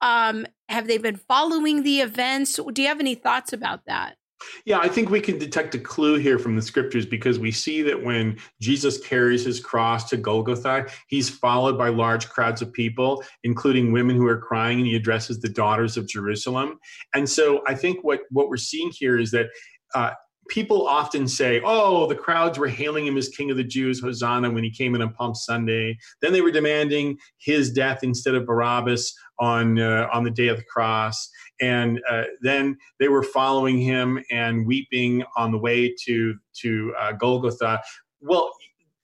Um, have they been following the events? Do you have any thoughts about that?
Yeah, I think we can detect a clue here from the scriptures because we see that when Jesus carries his cross to Golgotha, he's followed by large crowds of people, including women who are crying, and he addresses the daughters of Jerusalem. And so I think what, what we're seeing here is that uh, people often say, oh, the crowds were hailing him as King of the Jews, Hosanna, when he came in on Palm Sunday. Then they were demanding his death instead of Barabbas on, uh, on the day of the cross. And uh, then they were following him and weeping on the way to, to uh, Golgotha. well,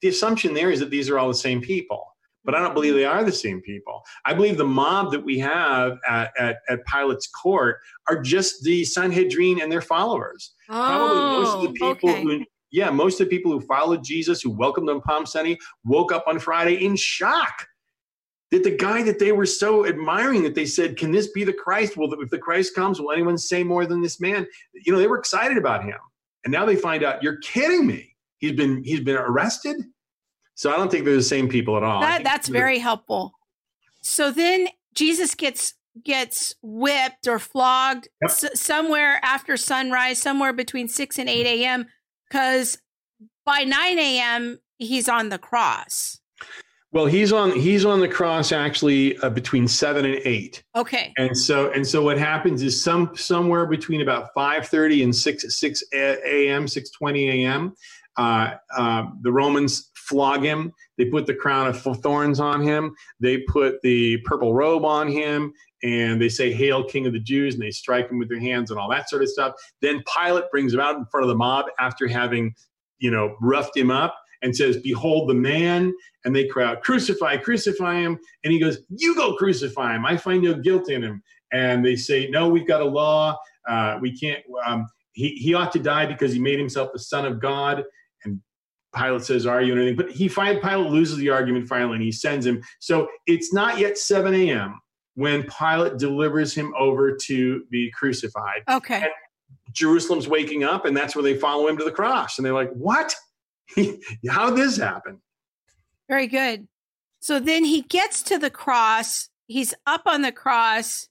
the assumption there is that these are all the same people but I don't believe they are the same people. I believe the mob that we have at, at, at Pilate's court are just the Sanhedrin and their followers.
Oh,
Probably most of the people
okay.
who, yeah, most of the people who followed Jesus, who welcomed him Palm Sunday, woke up on Friday in shock that the guy that they were so admiring that they said, "Can this be the Christ?" Well, if the Christ comes, will anyone say more than this man? You know, they were excited about him, and now they find out you're kidding me. He's been he's been arrested. So I don't think they're the same people at all.
That, that's very helpful. So then Jesus gets gets whipped or flogged
Yep.
s- somewhere after sunrise, somewhere between six and eight a.m. Because by nine a.m. he's on the cross.
Well, he's on he's on the cross actually uh, between seven and eight,
Okay.
and so and so what happens is some somewhere between about five thirty and six six a.m. six twenty a.m. Uh, uh, the Romans flog him. They put the crown of thorns on him. They put the purple robe on him, and they say "Hail, King of the Jews!" and they strike him with their hands and all that sort of stuff. Then Pilate brings him out in front of the mob after having, you know, roughed him up, and says, "Behold the man." And they cry out, "Crucify, crucify him!" And he goes, "You go crucify him. I find no guilt in him." And they say, "No, we've got a law. Uh, we can't. Um, he he ought to die because he made himself the son of God." And Pilate says, "Are you?" And anything, but he finally Pilate loses the argument finally, and he sends him. So it's not yet 7 a.m. when Pilate delivers him over to be crucified.
Okay.
Jerusalem's waking up, and that's where they follow him to the cross. And they're like, "What? How did this happen?"
Very good. So then he gets to the cross. He's up on the cross,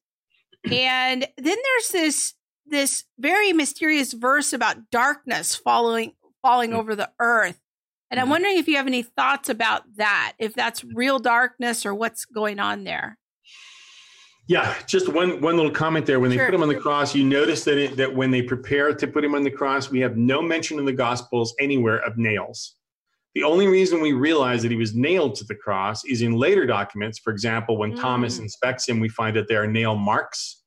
and then there's this this very mysterious verse about darkness following falling
Mhm.
over the earth. And I'm
Mhm.
wondering if you have any thoughts about that, if that's real darkness or what's going on there.
Yeah, just one one little comment there. When they
Sure.
put him on the cross, you notice that it, that when they prepare to put him on the cross, we have no mention in the Gospels anywhere of nails. The only reason we realize that he was nailed to the cross is in later documents. For example, when Thomas
Mm.
inspects him, we find that there are nail marks.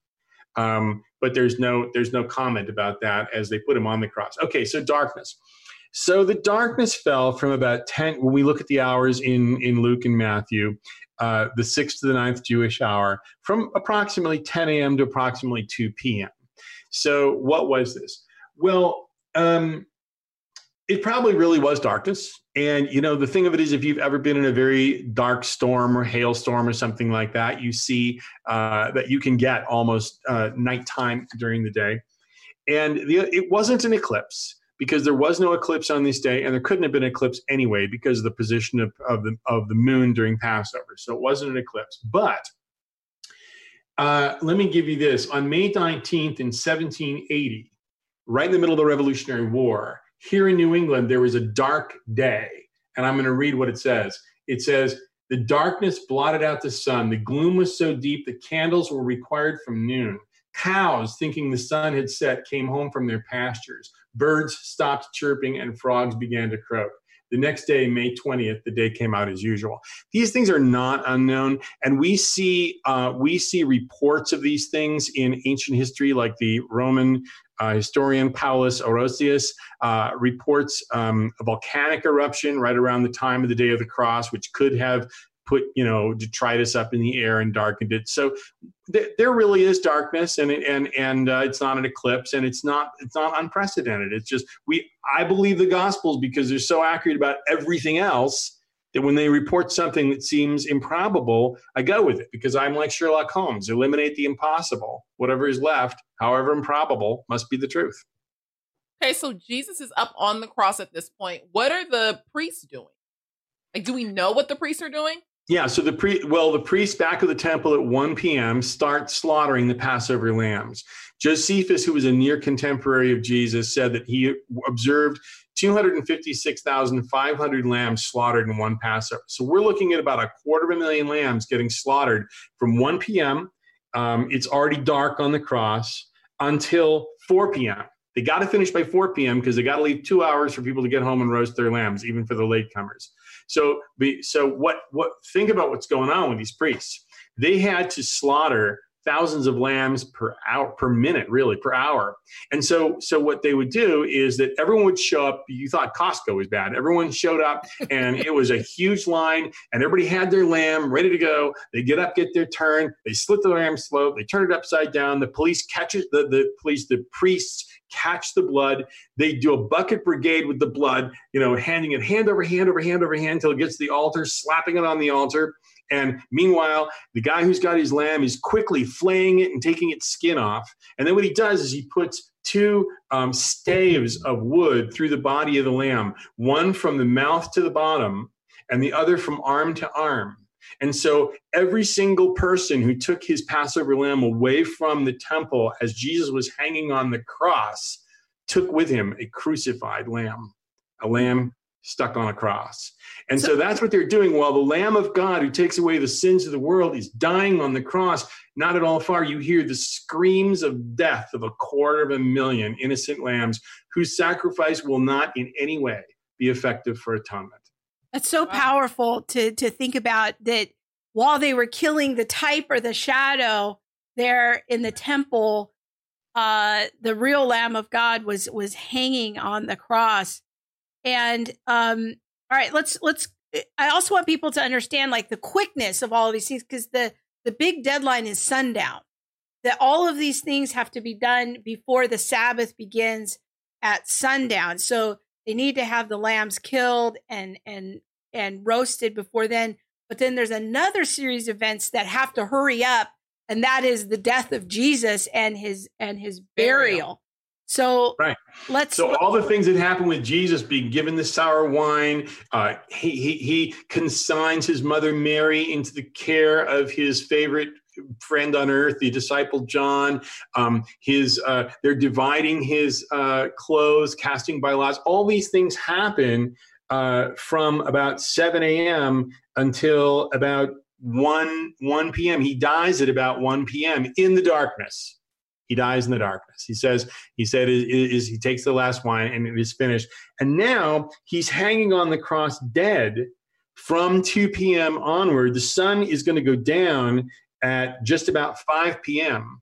Um, but there's no there's no comment about that as they put him on the cross. Okay, so darkness. So the darkness fell from about 10 when we look at the hours in in Luke and Matthew, uh, the sixth to the ninth Jewish hour, from approximately 10 a.m. to approximately 2 p.m. So what was this? Well, um, it probably really was darkness. And you know, the thing of it is, if you've ever been in a very dark storm or hailstorm or something like that, you see uh, that you can get almost uh, nighttime during the day. And the, it wasn't an eclipse because there was no eclipse on this day, and there couldn't have been an eclipse anyway because of the position of, of the of the moon during Passover. So it wasn't an eclipse. But uh, let me give you this: on May 19th in 1780, right in the middle of the Revolutionary War, here in New England, there was a dark day, and I'm going to read what it says. It says. The darkness blotted out the sun. The gloom was so deep the candles were required from noon. Cows, thinking the sun had set, came home from their pastures. Birds stopped chirping and frogs began to croak. The next day, May 20th, the day came out as usual. These things are not unknown, and we see uh, we see reports of these things in ancient history, like the Roman uh, historian Paulus Orosius uh, reports um, a volcanic eruption right around the time of the Day of the Cross, which could have put you know detritus up in the air and darkened it. So th- there really is darkness, and and and uh, it's not an eclipse, and it's not it's not unprecedented. It's just we I believe the Gospels because they're so accurate about everything else that when they report something that seems improbable, I go with it because I'm like Sherlock Holmes. Eliminate the impossible. Whatever is left, however improbable, must be the truth.
Okay, so Jesus is up on the cross at this point. What are the priests doing? Like, do we know what the priests are doing?
Yeah, so the pre well, the priests back of the temple at 1 p.m. start slaughtering the Passover lambs. Josephus, who was a near contemporary of Jesus, said that he observed 256,500 lambs slaughtered in one Passover. So we're looking at about a quarter of a million lambs getting slaughtered from 1 p.m. Um, it's already dark on the cross until 4 p.m. They got to finish by 4 p.m. because they got to leave two hours for people to get home and roast their lambs, even for the latecomers. So, so what? What? Think about what's going on with these priests. They had to slaughter thousands of lambs per hour per minute really per hour. And so so what they would do is that everyone would show up. You thought costco was bad. Everyone showed up and it was a huge line and everybody had their lamb ready to go. They get up get their turn. They slit the lamb's throat they turn it upside down. The police catches the, the police the priests catch the blood. They do a bucket brigade with the blood you know handing it hand over hand over hand over hand until it gets to the altar slapping it on the altar and meanwhile, the guy who's got his lamb is quickly flaying it and taking its skin off. And then what he does is he puts two um, staves of wood through the body of the lamb, one from the mouth to the bottom, and the other from arm to arm. And so every single person who took his Passover lamb away from the temple as Jesus was hanging on the cross took with him a crucified lamb, a lamb stuck on a cross. And so, so, that's what they're doing while the Lamb of God, who takes away the sins of the world, is dying on the cross. Not at all far, you hear the screams of death of a quarter of a million innocent lambs whose sacrifice will not in any way be effective for atonement.
That's so wow. powerful to, to think about that while they were killing the type or the shadow there in the temple, uh, the real Lamb of God was was hanging on the cross and um, all right, let's let's. I also want people to understand like the quickness of all of these things because the the big deadline is sundown. That all of these things have to be done before the Sabbath begins at sundown. So they need to have the lambs killed and and and roasted before then. But then there's another series of events that have to hurry up, and that is the death of Jesus and his and his burial. So
right.
let's.
So all the things that happen with Jesus being given the sour wine, uh, he, he he consigns his mother Mary into the care of his favorite friend on earth, the disciple John. Um, his uh, they're dividing his uh, clothes, casting by lots. All these things happen uh, from about 7 a.m. until about 1 1 p.m. He dies at about 1 p.m. in the darkness. He dies in the darkness. He says, he said, is, is he takes the last wine and it is finished. And now he's hanging on the cross dead from 2 p.m. onward. The sun is going to go down at just about 5 p.m.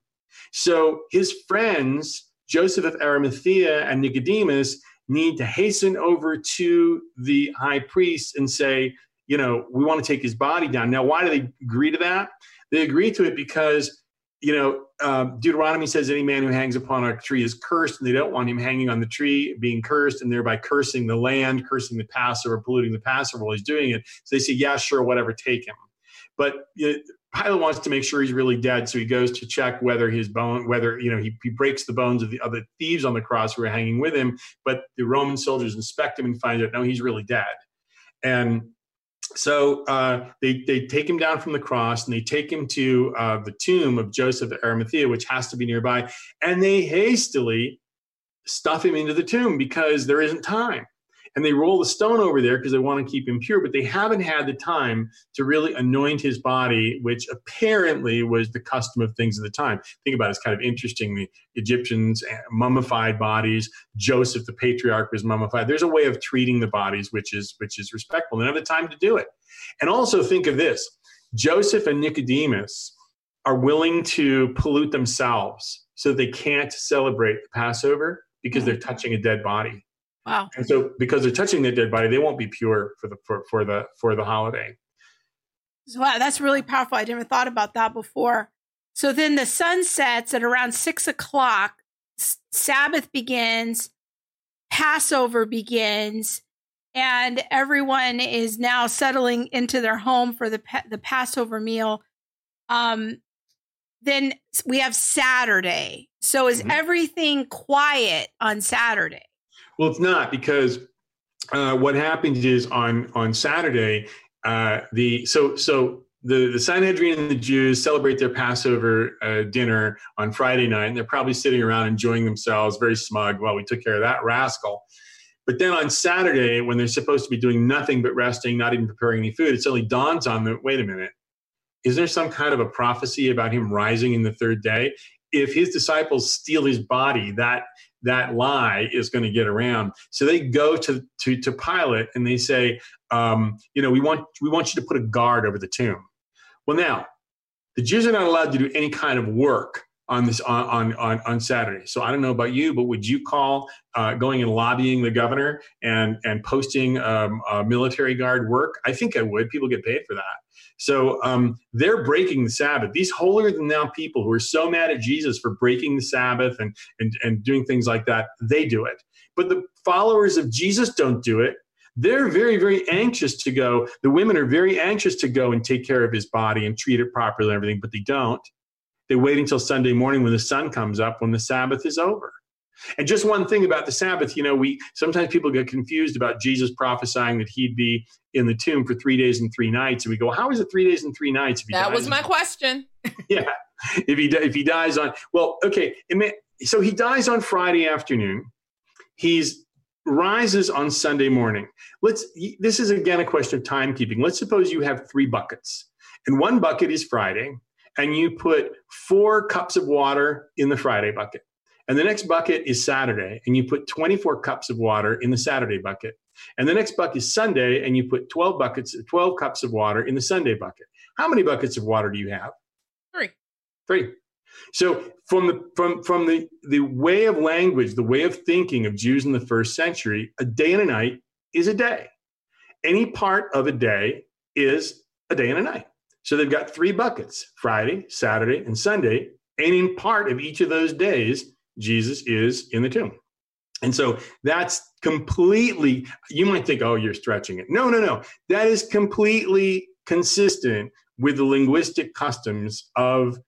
So his friends, Joseph of Arimathea and Nicodemus, need to hasten over to the high priest and say, you know, we want to take his body down. Now, why do they agree to that? They agree to it because you know, um, Deuteronomy says any man who hangs upon a tree is cursed, and they don't want him hanging on the tree, being cursed, and thereby cursing the land, cursing the Passover, polluting the Passover while he's doing it. So they say, yeah, sure, whatever, take him. But you know, Pilate wants to make sure he's really dead, so he goes to check whether his bone, whether you know, he, he breaks the bones of the other thieves on the cross who are hanging with him. But the Roman soldiers inspect him and find out no, he's really dead. And so uh, they, they take him down from the cross and they take him to uh, the tomb of Joseph of Arimathea, which has to be nearby, and they hastily stuff him into the tomb because there isn't time and they roll the stone over there because they want to keep him pure, but they haven't had the time to really anoint his body, which apparently was the custom of things at the time. Think about it, it's kind of interesting. The Egyptians eh, mummified bodies. Joseph, the patriarch, was mummified. There's a way of treating the bodies which is which is respectful. They have the time to do it. And also think of this: Joseph and Nicodemus are willing to pollute themselves so they can't celebrate the Passover because they're touching a dead body.
Wow.
And so because they're touching the dead body, they won't be pure for the for, for the for the holiday.
Wow, that's really powerful. I never thought about that before. So then the sun sets at around six o'clock. Sabbath begins, Passover begins, and everyone is now settling into their home for the the Passover meal. Um, then we have Saturday. So is mm-hmm. everything quiet on Saturday?
Well, it's not because uh, what happens is on on Saturday, uh, the so so the the Sanhedrin and the Jews celebrate their Passover uh, dinner on Friday night, and they're probably sitting around enjoying themselves, very smug. Well, we took care of that rascal. But then on Saturday, when they're supposed to be doing nothing but resting, not even preparing any food, it suddenly dawns on them: Wait a minute, is there some kind of a prophecy about him rising in the third day? If his disciples steal his body, that that lie is going to get around. So they go to to to Pilate and they say, um, you know, we want we want you to put a guard over the tomb. Well, now The Jews are not allowed to do any kind of work on this on on on Saturday. So I don't know about you, but would you call uh, going and lobbying the governor and and posting um, military guard work? I think I would. People get paid for that. So um, they're breaking the Sabbath. These holier than thou people who are so mad at Jesus for breaking the Sabbath and and and doing things like that, they do it. But the followers of Jesus don't do it. They're very, very anxious to go. The women are very anxious to go and take care of his body and treat it properly and everything, but they don't. They wait until Sunday morning when the sun comes up when the Sabbath is over. And just one thing about the Sabbath, you know, we sometimes people get confused about Jesus prophesying that he'd be in the tomb for three days and three nights, and we go, "How is it three days and three nights?"
That was my question.
yeah, if he if he dies on well, okay, may, so he dies on Friday afternoon. He's rises on Sunday morning. Let's. This is again a question of timekeeping. Let's suppose you have three buckets, and one bucket is Friday, and you put four cups of water in the Friday bucket. And the next bucket is Saturday, and you put 24 cups of water in the Saturday bucket. And the next bucket is Sunday, and you put 12 buckets, 12 cups of water in the Sunday bucket. How many buckets of water do you have?
Three.
Three. So from the from from the the way of language, the way of thinking of Jews in the first century, a day and a night is a day. Any part of a day is a day and a night. So they've got three buckets Friday, Saturday, and Sunday. And in part of each of those days, Jesus is in the tomb. And so that's completely, you might think, oh, you're stretching it. No, no, no. That is completely consistent with the linguistic customs of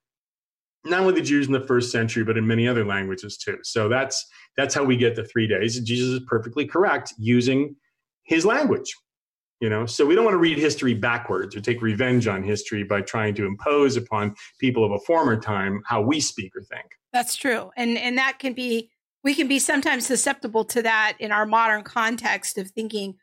not only the Jews in the first century, but in many other languages too. So that's that's how we get the three days. Jesus is perfectly correct using his language you know so we don't want to read history backwards or take revenge on history by trying to impose upon people of a former time how we speak or think
that's true and and that can be we can be sometimes susceptible to that in our modern context of thinking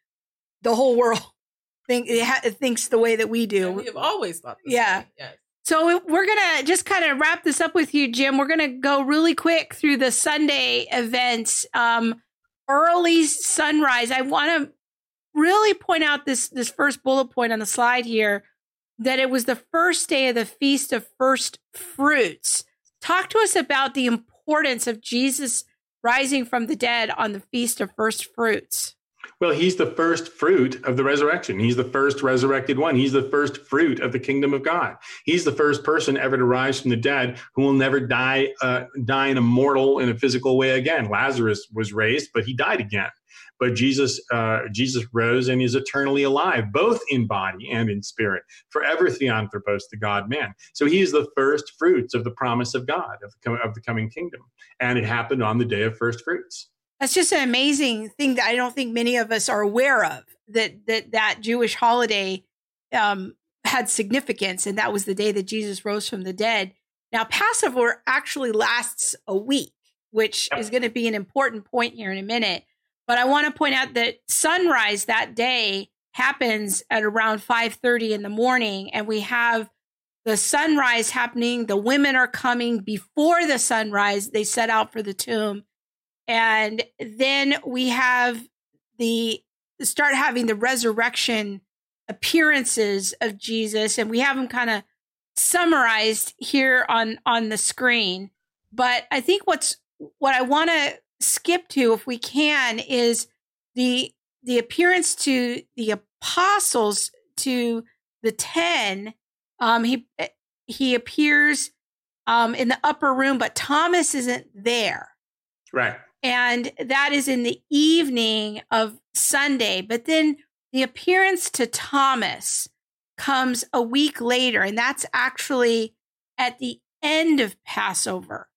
the whole world think it, ha- it thinks the way that we do
we have always thought
yeah yes. So we're going to just kind of wrap this up with you, Jim. We're going to go really quick through the Sunday events. Um, early sunrise. I want to really point out this this first bullet point on the slide here that it was the first day of the feast of first fruits. Talk to us about the importance of Jesus rising from the dead on the feast of first fruits.
Well, he's the first fruit of the resurrection. He's the first resurrected one. He's the first fruit of the kingdom of God. He's the first person ever to rise from the dead who will never die, uh, die in a mortal, in a physical way again. Lazarus was raised, but he died again but Jesus, uh, Jesus rose and is eternally alive, both in body and in spirit, forever theanthropos, the God man. So he is the first fruits of the promise of God, of the, of the coming kingdom. And it happened on the day of first fruits.
That's just an amazing thing that I don't think many of us are aware of that that that Jewish holiday um, had significance, and that was the day that Jesus rose from the dead. Now, Passover actually lasts a week, which is going to be an important point here in a minute. But I want to point out that sunrise that day happens at around 5:30 in the morning and we have the sunrise happening. The women are coming before the sunrise. They set out for the tomb. And then we have the start having the resurrection appearances of Jesus and we have them kind of summarized here on on the screen. But I think what's what I want to skip to, if we can, is the the appearance to the apostles to the ten. Um, he eh, he appears um, in the upper room, but Thomas isn't there.
Right.
And that is in the evening of Sunday. But then the appearance to Thomas comes a week later, and that's actually at the end of Passover.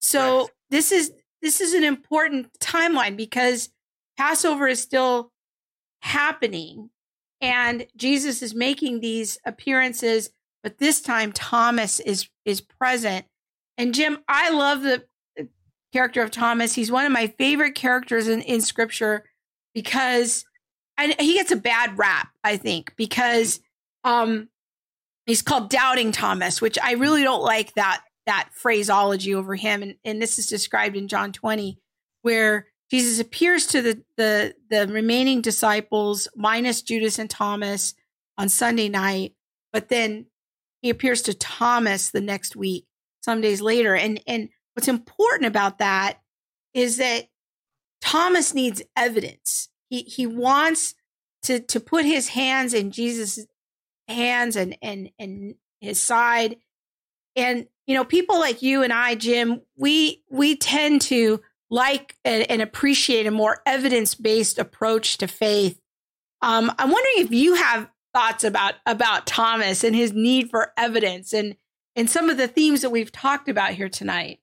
So right. this is this is an important timeline because Passover is still happening and Jesus is making these appearances, but this time Thomas is is present. And Jim, I love the character of Thomas. He's one of my favorite characters in, in scripture because and he gets a bad rap, I think, because um he's called doubting Thomas, which I really don't like that that phraseology over him. And, and this is described in John 20, where Jesus appears to the, the, the remaining disciples, minus Judas and Thomas, on Sunday night. But then he appears to Thomas the next week, some days later. And and what's important about that is that Thomas needs evidence. He he wants to to put his hands in Jesus' hands and and and his side. And you know, people like you and I, Jim, we we tend to like and, and appreciate a more evidence based approach to faith. Um, I'm wondering if you have thoughts about about Thomas and his need for evidence and and some of the themes that we've talked about here tonight.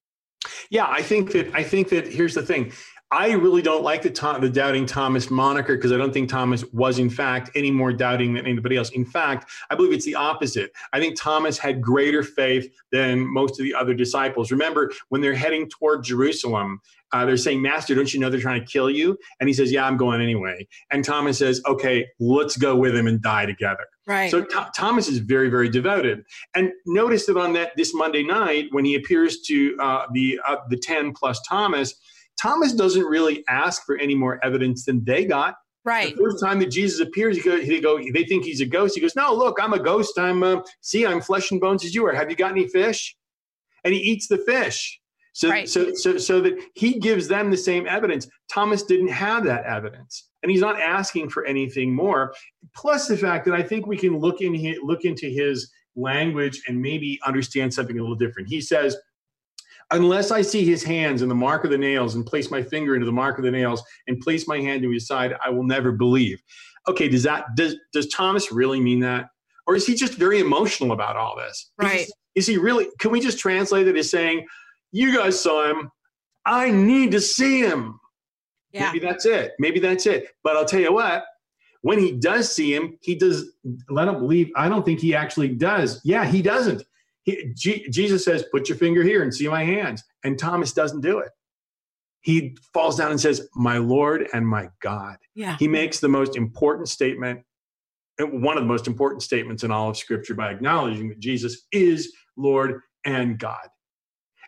Yeah, I think that I think that here's the thing. I really don't like the Tom, the doubting Thomas moniker because I don't think Thomas was in fact any more doubting than anybody else. In fact, I believe it's the opposite. I think Thomas had greater faith than most of the other disciples. Remember when they're heading toward Jerusalem, uh, they're saying, "Master, don't you know they're trying to kill you?" And he says, "Yeah, I'm going anyway." And Thomas says, "Okay, let's go with him and die together."
Right.
So Th- Thomas is very, very devoted. And notice that on that this Monday night, when he appears to uh, the uh, the ten plus Thomas Thomas doesn't really ask for any more evidence than they got.
Right.
The first time that Jesus appears, he go, they go, they think he's a ghost. He goes, "No, look, I'm a ghost. I'm uh, see, I'm flesh and bones as you are. Have you got any fish?" And he eats the fish. So,
Right.
so, so, so that he gives them the same evidence. Thomas didn't have that evidence, and he's not asking for anything more. Plus, the fact that I think we can look in look into his language and maybe understand something a little different. He says, unless I see his hands and the mark of the nails and place my finger into the mark of the nails and place my hand to his side, I will never believe. Okay, does that does does Thomas really mean that? Or is he just very emotional about all this? Is-
Right.
Is he really can we just translate it as saying, You guys saw him, I need to see him.
Yeah.
Maybe that's it. Maybe that's it. But I'll tell you what, when he does see him, he does let him believe. I don't think he actually does. Yeah, he doesn't. He, G, Jesus says, Put your finger here and see my hands. And Thomas doesn't do it. He falls down and says, My Lord and my God.
Yeah.
He makes the most important statement, uh, one of the most important statements in all of Scripture by acknowledging that Jesus is Lord and God.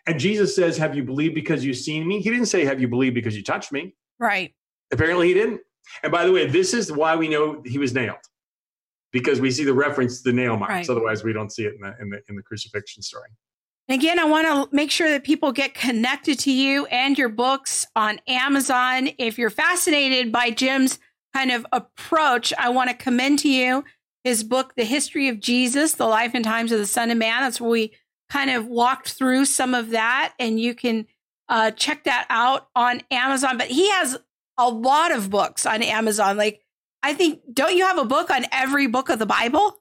And Jesus says, Have you believed because you've seen me? He didn't say, Have you believed because you touched me?
Right.
Apparently, he didn't. And by the way, this is why we know he was nailed, because we see the reference to the nail marks.
Right.
Otherwise, we don't see it in the in the in the crucifixion story.
And Again, I want to make sure that people get connected to you and your books on Amazon. If you're fascinated by Jim's kind of approach, I want to commend to you his book, The History of Jesus, The Life and Times of the Son of Man. That's where we kind of walked through some of that, and you can uh, check that out on Amazon. But he has a lot of books on Amazon. Like, I think, don't you have a book on every book of the Bible?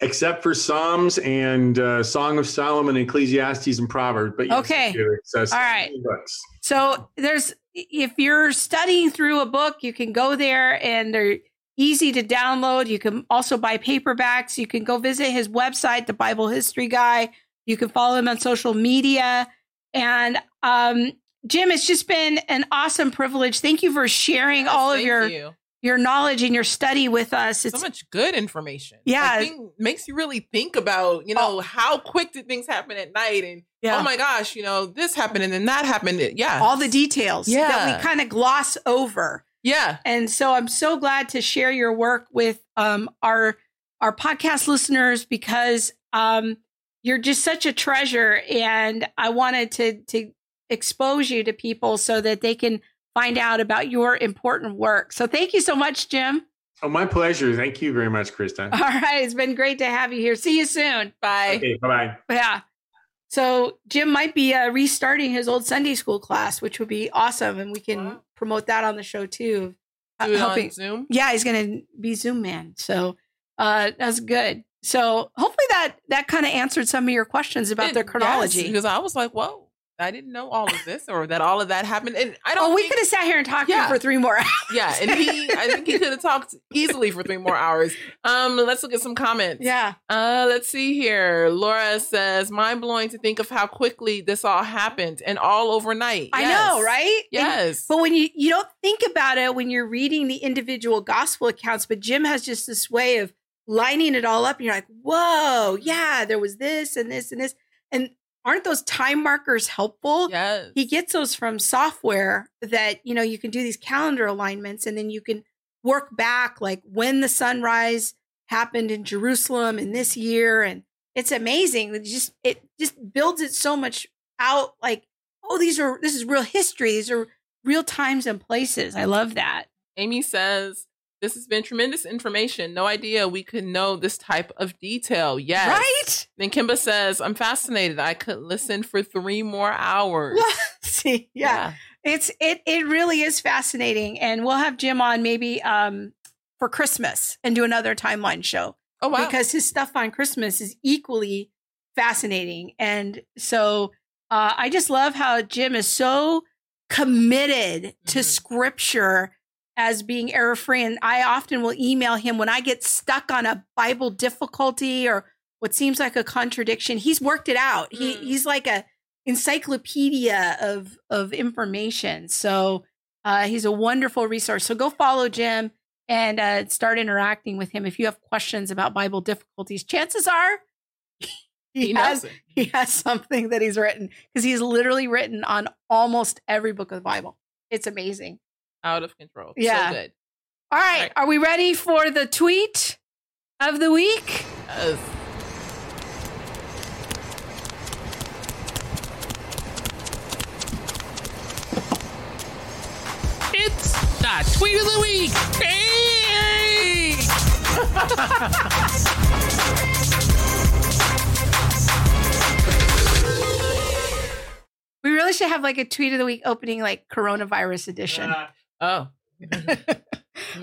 Except for Psalms and uh, Song of Solomon, Ecclesiastes, and Proverbs. But yes,
Okay.
I do. So it's
All right.
books.
So there's if you're studying through a book, you can go there and they're easy to download. You can also buy paperbacks. You can go visit his website, the Bible History Guy. You can follow him on social media. And um, Jim, it's just been an awesome privilege. Thank you for sharing
Yes,
all of your
you.
Your knowledge and your study with us. It's
so much good information.
Yeah.
Think makes you really think about, you know, how quick did things happen at night and
yeah,
oh my gosh, you know, this happened and then that happened. Yeah.
all the details
yeah.
that we kind of gloss over.
yeah.
And so I'm so glad to share your work with um, our our podcast listeners because um, you're just such a treasure, and I wanted to to expose you to people so that they can find out about your important work. So thank you so much, Jim.
Oh, my pleasure. Thank you very much, Krista.
All right, it's been great to have you here. See you soon.
Bye.
Okay, bye bye.
Yeah. So Jim might be uh, restarting his old Sunday school class, which would be awesome, and we can
Wow.
promote that on the show too. uh,
Do it
helping-
on Zoom.
yeah, he's going to be Zoom man. So uh, that's good. So hopefully that that kind of answered some of your questions about
It-
their chronology.
yes, because I was like, whoa, I didn't know all of this or that all of that happened. And I don't
oh, we could have sat here and talked
Yeah.
for three more hours.
Yeah, and he I think he could have talked easily for three more hours. Um, let's look at some comments.
yeah.
Uh, let's see here. Laura says, mind blowing to think of how quickly this all happened and all overnight.
I
Yes.
know, right? And-
Yes.
but when you you don't think about it when you're reading the individual gospel accounts, but Jim has just this way of lining it all up, and you're like, "Whoa, yeah, there was this and this and this." And aren't those time markers helpful?
yes.
he gets those from software that you know you can do these calendar alignments and then you can work back like when the sunrise happened in jerusalem in this year and it's amazing. It just it just builds it so much out. Like, oh, these are this is real history. These are real times and places. I love that.
Amy says, This has been tremendous information. No idea we could know this type of detail. Yes.
Right?
Then Kimba says, I'm fascinated. I could listen for three more hours.
See, yeah. It's it it really is fascinating. And we'll have Jim on maybe um for Christmas and do another timeline show.
Oh, wow.
Because his stuff on Christmas is equally fascinating. And so uh, I just love how Jim is so committed to
Mhm.
scripture as being error free. And I often will email him when I get stuck on a Bible difficulty or what seems like a contradiction. He's worked it out. He
Mm.
he's like a encyclopedia of of information. So uh, he's a wonderful resource. So go follow Jim and uh, start interacting with him if you have questions about Bible difficulties. Chances are he,
he
has
it.
he has something that he's written because he's literally written on almost every book of the Bible. It's amazing.
Out of control.
Yeah.
So good.
All right,
Right.
are we ready for the tweet of the week?
Yes.
It's the tweet of the week. Hey!
We really should have like a tweet of the week opening like coronavirus edition.
Oh.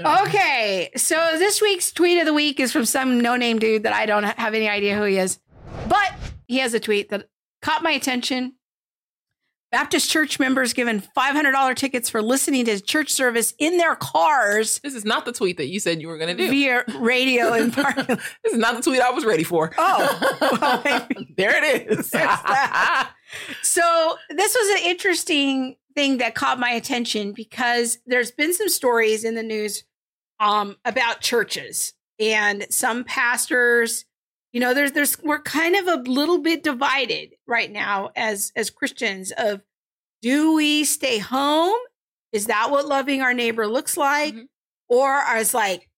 Okay, so this week's tweet of the week is from some no name dude that I don't have any idea who he is. But he has a tweet that caught my attention. Baptist church members given $500 tickets for listening to church service in their cars
This is not the tweet that you said you were going to do.
via radio in parking.
This is not the tweet I was ready for.
Oh, well,
there it is.
So this was an interesting thing that caught my attention because there's been some stories in the news um, about churches and some pastors. You know, there's there's we're kind of a little bit divided right now as as Christians of do we stay home? Is that what loving our neighbor looks like?
Mhm.
Or is like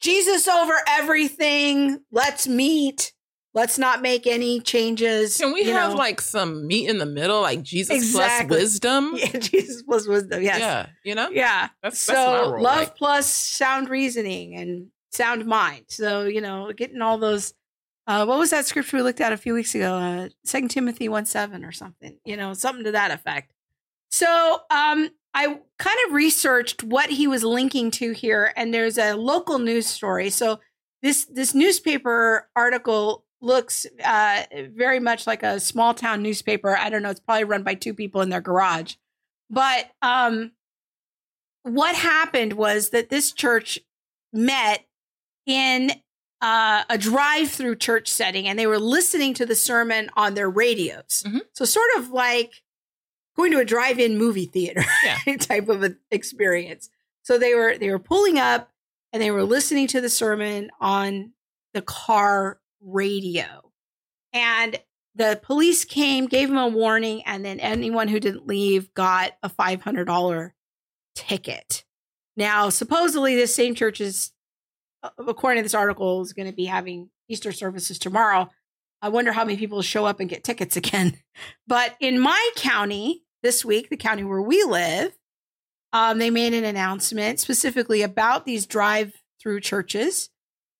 Jesus over everything, let's meet. Let's not make any changes.
Can we have
know.
like some meat in the middle, like Jesus
Exactly.
plus wisdom?
Yeah, Jesus plus wisdom. Yes.
Yeah, you know?
Yeah.
That's,
so
that's roll
love
like.
plus sound reasoning and sound mind. So, you know, getting all those uh what was that scripture we looked at a few weeks ago? Uh Second Timothy 1 7 or something, you know, something to that effect. So um I kind of researched what he was linking to here, and there's a local news story. So this this newspaper article looks uh, very much like a small town newspaper. I don't know; it's probably run by two people in their garage. But um, what happened was that this church met in uh, a drive-through church setting, and they were listening to the sermon on their radios.
Mhm.
So sort of like going to a drive-in movie theater
Yeah.
type of an experience. So they were they were pulling up and they were listening to the sermon on the car radio. And the police came, gave them a warning, and then anyone who didn't leave got a $500 ticket. Now, supposedly, this same church is, uh, according to this article, is going to be having Easter services tomorrow. I wonder how many people show up and get tickets again. But in my county this week, the county where we live, um, they made an announcement specifically about these drive-through churches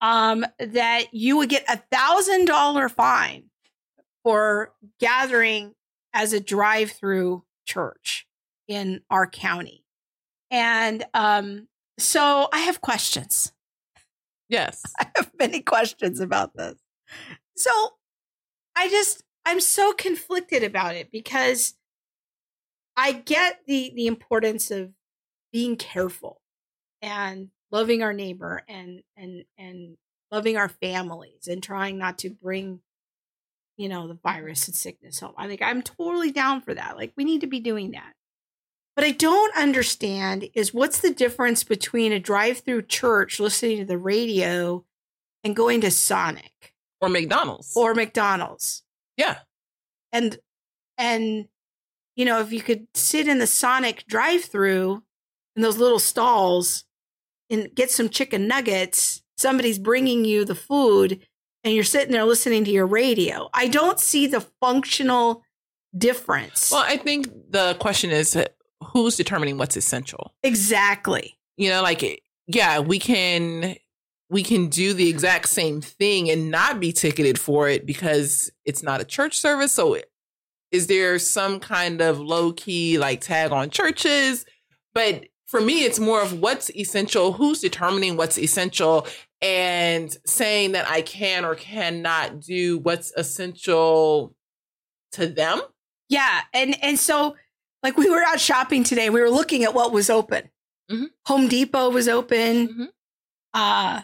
um, that you would get a thousand dollar fine for gathering as a drive-through church in our county. And um, so I have questions.
Yes.
I have many questions about this. So I just I'm so conflicted about it because I get the the importance of being careful and loving our neighbor and and and loving our families and trying not to bring you know the virus and sickness home. I think I'm totally down for that. Like we need to be doing that. But I don't understand is what's the difference between a drive-through church listening to the radio and going to Sonic
Or McDonald's.
or McDonald's.
yeah.
And and you know, if you could sit in the Sonic drive-through in those little stalls and get some chicken nuggets, somebody's bringing you the food and you're sitting there listening to your radio. I don't see the functional difference.
Well, I think the question is who's determining what's essential?
exactly.
You know, like yeah, we can we can do the exact same thing and not be ticketed for it because it's not a church service. So is there some kind of low key like tag on churches? But for me, it's more of what's essential, who's determining what's essential, and saying that I can or cannot do what's essential to them.
Yeah, and and so like we were out shopping today. We were looking at what was open.
Mhm.
Home Depot was open.
Mhm.
Uh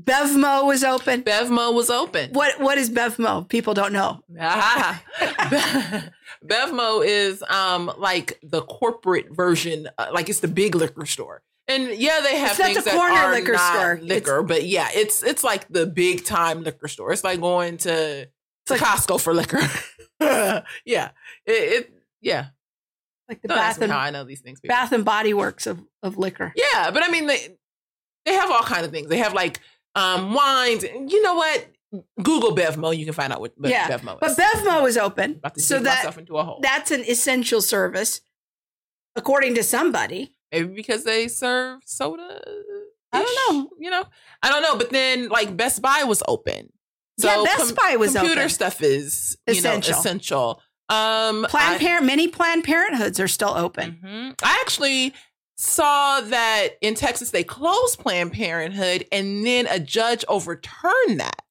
Bevmo was open.
Bevmo was open.
What what is Bevmo? People don't know.
Ah, Bevmo is um like the corporate version, uh, like it's the big liquor store. And yeah, they have
It's not
things
the
that
corner
are
liquor
not
store.
liquor, but yeah, it's it's like the big time liquor store. It's like going to, to
like-
Costco for liquor. yeah, it, it yeah.
Like the
Don't
Bath and
I know these things. people.
Bath and Body Works of of liquor.
Yeah, but I mean they they have all kind of things. They have like um wines. You know what? Google Bevmo. You can find out what, what
Yeah,
Bevmo
But. Bevmo is open, so that
myself into a hole.
that's an essential service, according to somebody.
Maybe because they serve soda.
I don't know.
You know, I don't know. But then, like Best Buy was open.
yeah, Best Buy was
computer
open.
stuff is
Essential.
know essential. Um,
Planned
I,
Parent, many Planned Parenthoods are still open.
Mhm. I actually saw that in Texas they closed Planned Parenthood, and then a judge overturned that.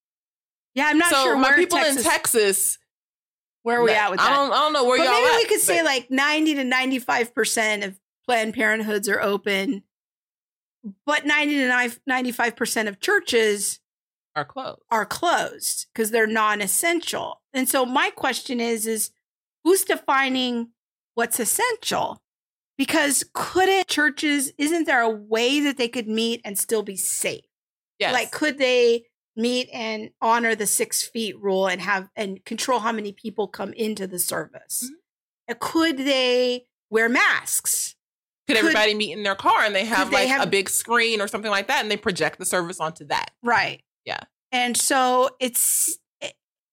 Yeah, I'm not
so
sure
my people
Texas,
in Texas,
where are we at with that.
I don't, I don't know where
but
y'all
maybe
at,
we could say like 90 to 95 percent of Planned Parenthoods are open, but 90 to 95 percent of churches
are closed.
are closed because they're non-essential. And so my question is is who's defining what's essential? Because couldn't churches isn't there a way that they could meet and still be safe?
Yes.
Like could they meet and honor the 6 feet rule and have and control how many people come into the service?
Mhm.
Could they wear masks?
could
could-
everybody meet in their car and they have
they
like
have-
a big screen or something like that, and they project the service onto that?
Right.
Yeah.
And so it's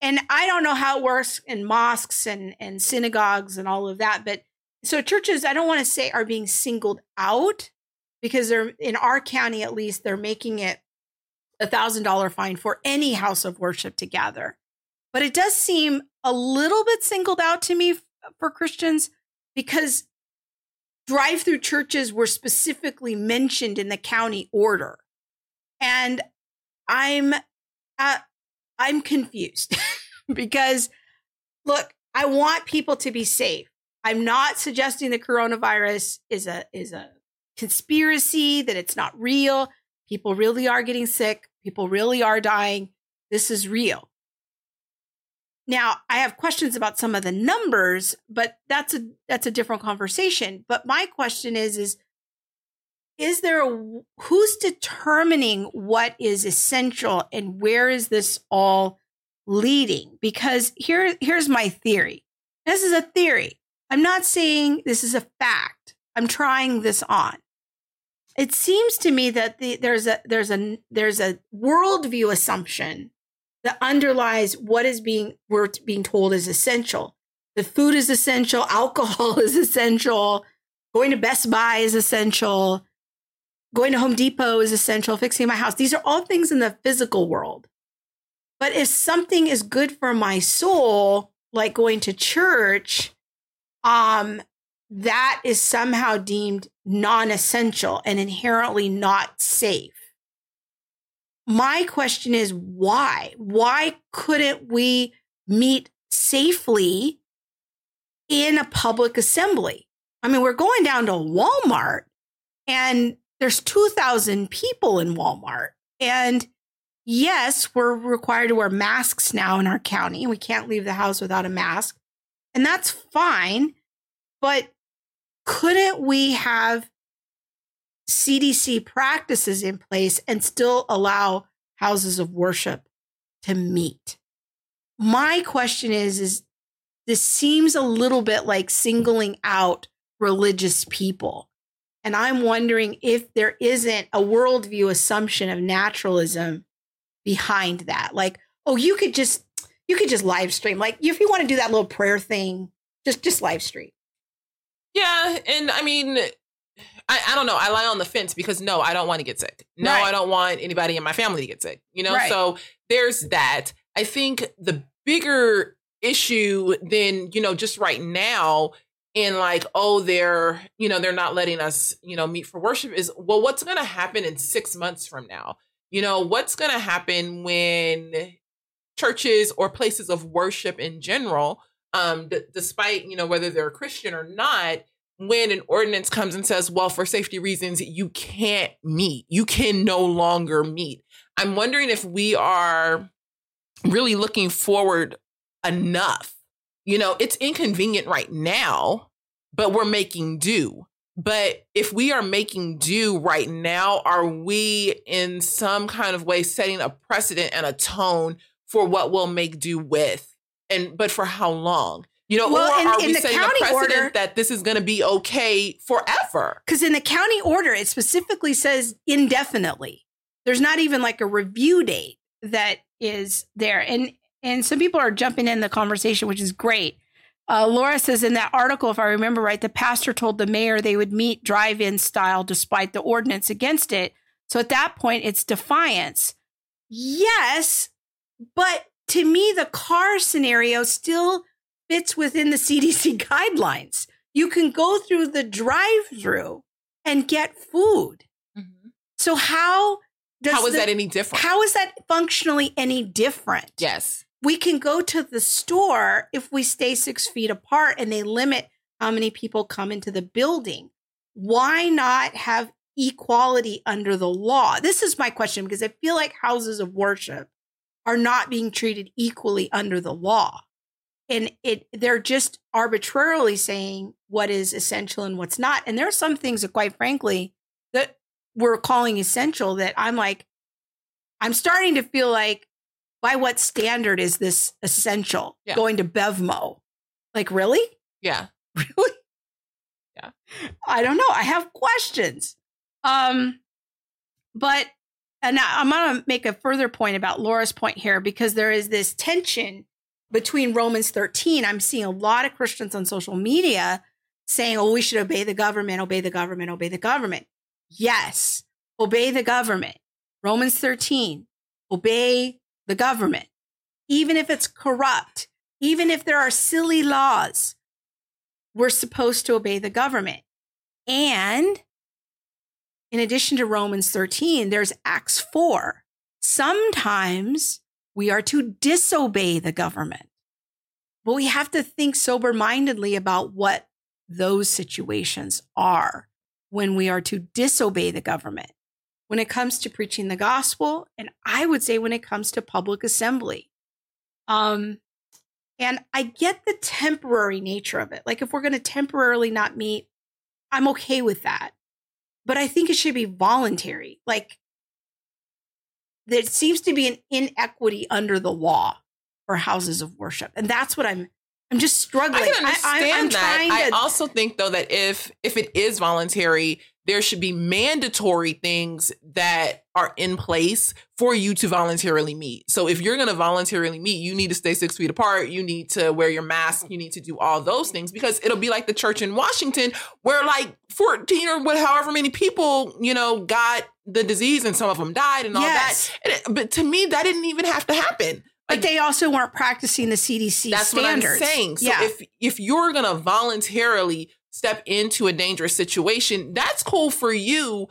and I don't know how it works in mosques and and synagogues and all of that, but so churches I don't want to say are being singled out because they're in our county at least they're making it a thousand dollar fine for any house of worship to gather. But it does seem a little bit singled out to me for Christians because drive through churches were specifically mentioned in the county order. And I'm uh, I'm confused because look, I want people to be safe. I'm not suggesting the coronavirus is a is a conspiracy that it's not real. People really are getting sick. People really are dying. This is real. Now, I have questions about some of the numbers, but that's a that's a different conversation. But my question is is is there a who's determining what is essential and where is this all leading? Because here here's my theory. This is a theory. I'm not saying this is a fact. I'm trying this on. It seems to me that the, there's a there's a there's a worldview assumption that underlies what is being we're being told is essential. The food is essential, alcohol is essential, going to Best Buy is essential, going to Home Depot is essential, fixing my house. These are all things in the physical world. But if something is good for my soul, like going to church, um, that is somehow deemed non-essential and inherently not safe. My question is why? Why couldn't we meet safely in a public assembly? I mean, we're going down to Walmart and there's 2,000 people in Walmart. And yes, we're required to wear masks now in our county. We can't leave the house without a mask. And that's fine. But couldn't we have CDC practices in place and still allow houses of worship to meet? My question is is this seems a little bit like singling out religious people. And I'm wondering if there isn't a worldview assumption of naturalism behind that. Like, oh, you could just you could just live stream. Like if you want to do that little prayer thing, just just live stream.
Yeah, and I mean, I, I don't know. I lie on the fence because no, I don't want to get sick. No,
Right.
I don't want anybody in my family to get sick. You know,
Right.
so there's that. I think the bigger issue than you know just right now in like oh they're you know they're not letting us you know meet for worship is well what's going to happen in six months from now you know what's going to happen when churches or places of worship in general um d- despite you know whether they're a christian or not when an ordinance comes and says well for safety reasons you can't meet you can no longer meet i'm wondering if we are really looking forward enough. You know it's inconvenient right now but we're making do. But if we are making do right now are we in some kind of way setting a precedent and a tone for what we'll make do with and but for how long you know
Well,
or
in-
are
in
we
the
setting a precedent
order-
that this is going to be okay forever
Because in the county order, it specifically says indefinitely. There's not even like a review date that is there. And and some people are jumping in the conversation, which is great. Uh, Laura says in that article, if I remember right, the pastor told the mayor they would meet drive-in style despite the ordinance against it. So at that point, it's defiance. Yes, but to me, the car scenario still fits within the CDC guidelines. You can go through the drive-through and get food. Mm-hmm. So how does
how is
the-
that any different
how is that functionally any different?
yes
We can go to the store if we stay six feet apart and they limit how many people come into the building. Why not have equality under the law? This is my question because I feel like houses of worship are not being treated equally under the law. And it they're just arbitrarily saying what is essential and what's not. And there are some things that quite frankly that we're calling essential that I'm like, I'm starting to feel like by what standard is this essential
Yeah.
going to Bevmo? Like, really?
yeah
Really?
Yeah.
I don't know. I have questions. Um, but and I'm going to make a further point about Laura's point here because there is this tension between Romans 13. I'm seeing a lot of Christians on social media saying, "Oh, we should obey the government, obey the government, obey the government." Yes, obey the government. Romans 13, obey the government, even if it's corrupt, even if there are silly laws we're supposed to obey the government. And in addition to Romans 13, there's Acts 4. Sometimes we are to disobey the government. But we have to think sober mindedly about what those situations are when we are to disobey the government. When it comes to preaching the gospel, and I would say when it comes to public assembly. Um, and I get the temporary nature of it. Like if we're going to temporarily not meet, I'm okay with that. But I think it should be voluntary. Like there seems to be an inequity under the law for houses of worship. And that's what I'm I'm just struggling.
I can understand
am
that.
trying
I also think though that if if it is voluntary, there should be mandatory things that are in place for you to voluntarily meet. So if you're going to voluntarily meet, you need to stay six feet apart. You need to wear your mask. You need to do all those things because it'll be like the church in Washington where like 14 or what, however many people, you know, got the disease and some of them died and all
Yes.
that. And it- but to me, that didn't even have to happen.
but they also weren't practicing the CDC
That's
standards.
what I'm saying. So
yeah.
if if you're gonna voluntarily step into a dangerous situation, that's cool for you.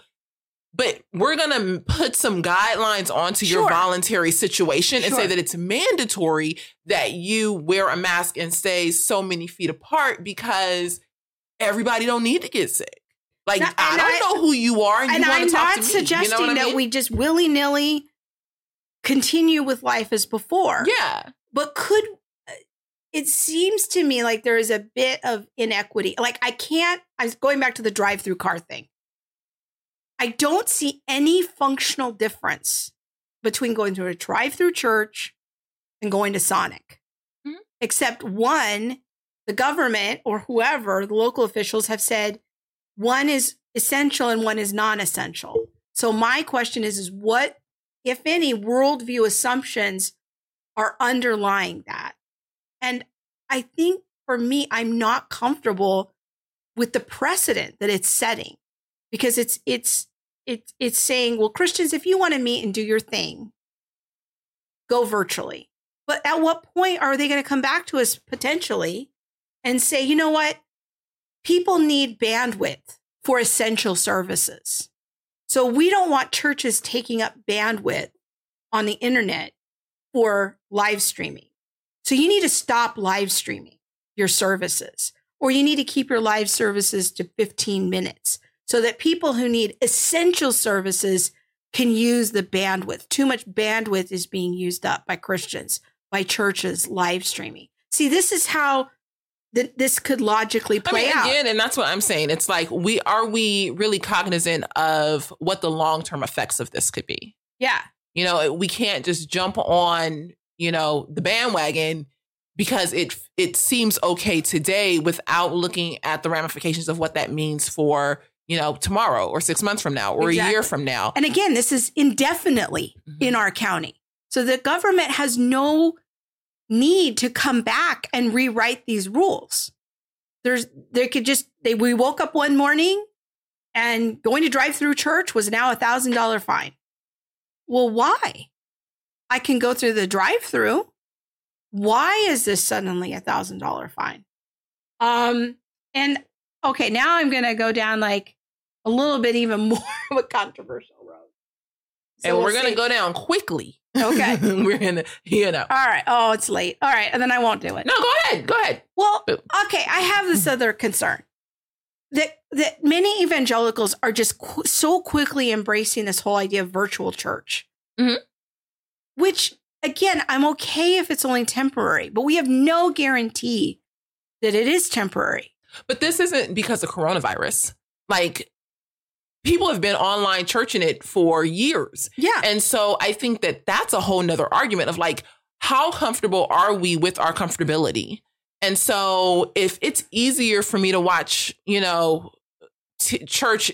But we're gonna put some guidelines onto your voluntary situation and say that it's mandatory that you wear a mask and stay so many feet apart because everybody don't need to get sick. Like
No,
I don't
I-
know who you are, and,
and
you
I'm not suggesting
you know I
that
mean?
we just willy nilly continue with life as before.
yeah.
But could it seems to me like there is a bit of inequity. Like I can't. I was going back to the drive-through car thing. I don't see any functional difference between going to a drive-through church and going to Sonic,
Mhm.
except one, the government or whoever, the local officials have said one is essential and one is non-essential. So my question is, is what, if any, worldview assumptions are underlying that. And I think for me, I'm not comfortable with the precedent that it's setting because it's it's it's it's saying, well, Christians, if you want to meet and do your thing, go virtually. But at what point are they going to come back to us potentially and say, you know what? People need bandwidth for essential services. So we don't want churches taking up bandwidth on the internet for live streaming. So you need to stop live streaming your services, or you need to keep your live services to 15 minutes so that people who need essential services can use the bandwidth. Too much bandwidth is being used up by Christians, by churches live streaming. See, this is how th- this could logically play
I mean,
out.
again, and that's what I'm saying. It's like we are we really cognizant of what the long term effects of this could be.
yeah.
You know, we can't just jump on, you know, the bandwagon because it it seems okay today without looking at the ramifications of what that means for, you know, tomorrow or 6 months from now or a year from now.
And again, this is indefinitely
Mhm.
in our county. So the government has no need to come back and rewrite these rules. There's they could just they we woke up one morning and going to drive through church was now a thousand dollar fine. Well, why? I can go through the drive through. Why is this suddenly a thousand dollar fine? Um, and okay, now I'm gonna go down like a little bit even more of a controversial road. So
and
we'll
we're going to
see.
go down quickly.
Okay.
we're to, you know.
All right. Oh, it's late. All right, and then I won't do it.
No, go ahead. Go ahead.
Well, okay, I have this other concern that that many evangelicals are just qu- so quickly embracing this whole idea of virtual church,
Mhm.
Which again, I'm okay if it's only temporary, but we have no guarantee that it is temporary.
But this isn't because of coronavirus. Like people have been online churching it for years.
Yeah,
And so I think that that's a whole nother argument of like, how comfortable are we with our comfortability? And so if it's easier for me to watch, you know, t- church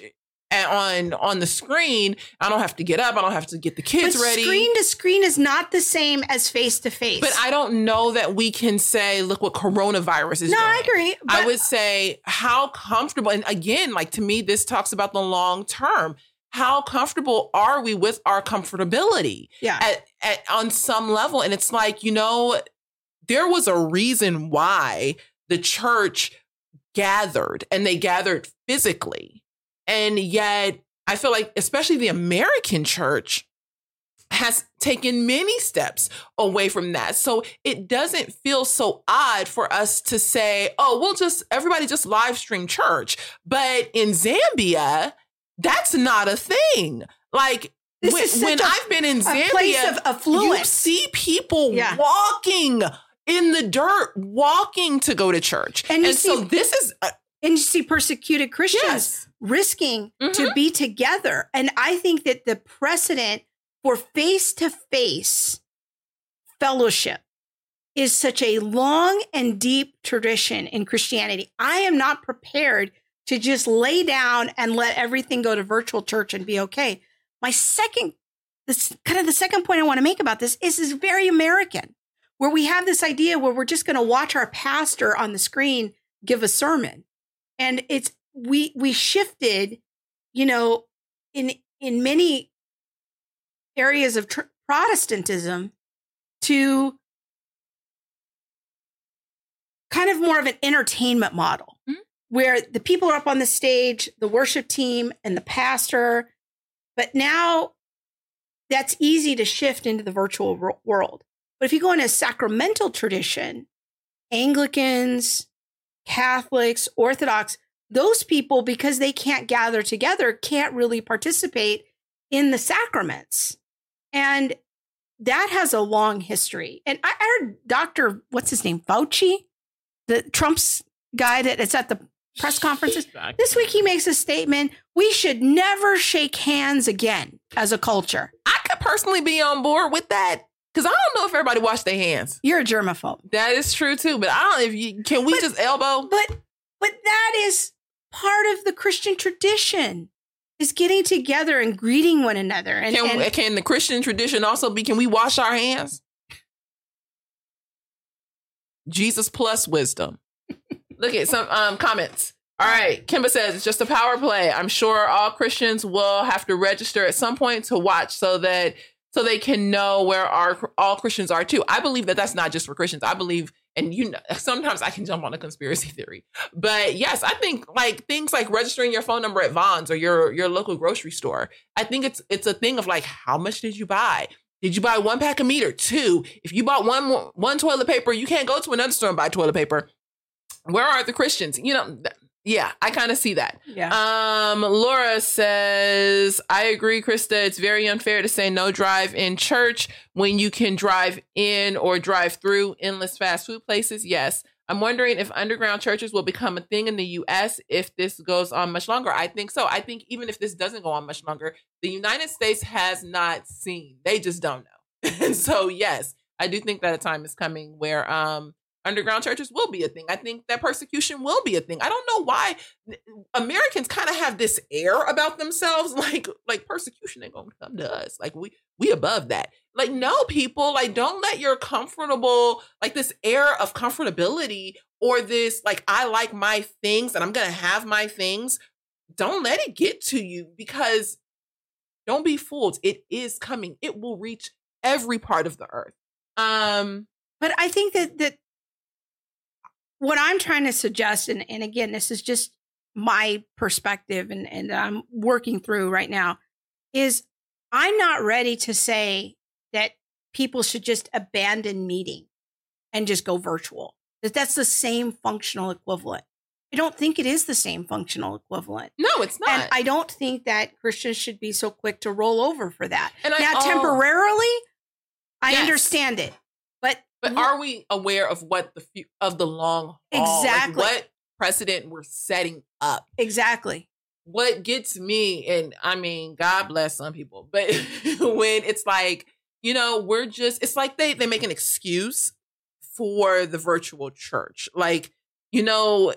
on on the screen, I don't have to get up. I don't have to get the kids
but
ready.
screen to screen is not the same as face to face.
but I don't know that we can say, look what coronavirus is
no,
doing.
I agree.
I would say how comfortable, and again, like to me, this talks about the long term. How comfortable are we with our comfortability
yeah.
at, at on some level? And it's like, you know, there was a reason why the church gathered and they gathered physically. And yet, I feel like, especially the American church, has taken many steps away from that. So it doesn't feel so odd for us to say, oh, we'll just, everybody just live stream church. But in Zambia, that's not a thing. Like,
This
when, when
a-
I've been in Zambia,
place of
you see people
Yeah.
walking in the dirt, walking to go to church.
And
And,
you
so
see-
this is, uh,
and you see persecuted Christians
yes.
Risking to
Mhm.
be together. And I think that the precedent for face to face fellowship is such a long and deep tradition in Christianity. I am not prepared to just lay down and let everything go to virtual church and be okay. My second, this kind of the second point I want to make about this is is very American, where we have this idea where we're just going to watch our pastor on the screen give a sermon, and it's we we shifted, you know, in in many areas of tr- Protestantism to kind of more of an entertainment model
Mhm.
where the people are up on the stage, the worship team and the pastor. But now that's easy to shift into the virtual wor- world. But if you go into a sacramental tradition, Anglicans, Catholics, Orthodox, those people, because they can't gather together, can't really participate in the sacraments. And that has a long history. And I heard Dr. what's his name? Fauci, the Trump's guy that is at the press conferences. This week he makes a statement. We should never shake hands again as a culture.
I could personally be on board with that because I don't know if everybody washed their hands.
You're a germaphobe.
That is true too, but I don't. If you can, we
But-
just elbow.
But but that is part of the Christian tradition is getting together and greeting one another. And,
Can
and
can the Christian tradition also be? Can we wash our hands? Jesus plus wisdom. Look at some um, comments. All right, Kimba says it's just a power play. I'm sure all Christians will have to register at some point to watch so that so they can know where our all Christians are too. I believe that that's not just for Christians. I believe, and you know, sometimes I can jump on a conspiracy theory, but yes, I think like things like registering your phone number at Vons or your your local grocery store. I think it's it's a thing of like how much did you buy? Did you buy one pack of meat or two? If you bought one one toilet paper, you can't go to another store and buy toilet paper. Where are the Christians? You know, yeah, I kind of see that.
Yeah.
Um, Laura says, I agree, Krista. It's very unfair to say no drive in church when you can drive in or drive through endless fast food places. Yes. I'm wondering if underground churches will become a thing in the US if this goes on much longer. I think so. I think even if this doesn't go on much longer, the United States has not seen. They just don't know. and so, yes, I do think that a time is coming where um underground churches will be a thing. I think that persecution will be a thing. I don't know why Americans kind of have this air about themselves, like like persecution ain't gonna come to us. Like we we above that. Like no, people, like don't let your comfortable like this air of comfortability or this like I like my things and I'm gonna have my things. Don't let it get to you because don't be fooled. It is coming. It will reach every part of the earth. Um,
but I think that that what I'm trying to suggest, and, and again, this is just my perspective and, and I'm working through right now, is I'm not ready to say that people should just abandon meeting and just go virtual. That that's the same functional equivalent. I don't think it is the same functional equivalent.
No, it's not.
And I don't think that Christians should be so quick to roll over for that.
And I- oh.
temporarily, I
Yes.
understand it, but Wh-
are we aware of what the fu- of the long haul, like
Exactly.
what precedent we're setting up?
exactly.
What gets me, and I mean, God bless some people, but when it's like, you know, we're just, it's like they they make an excuse for the virtual church, like, you know,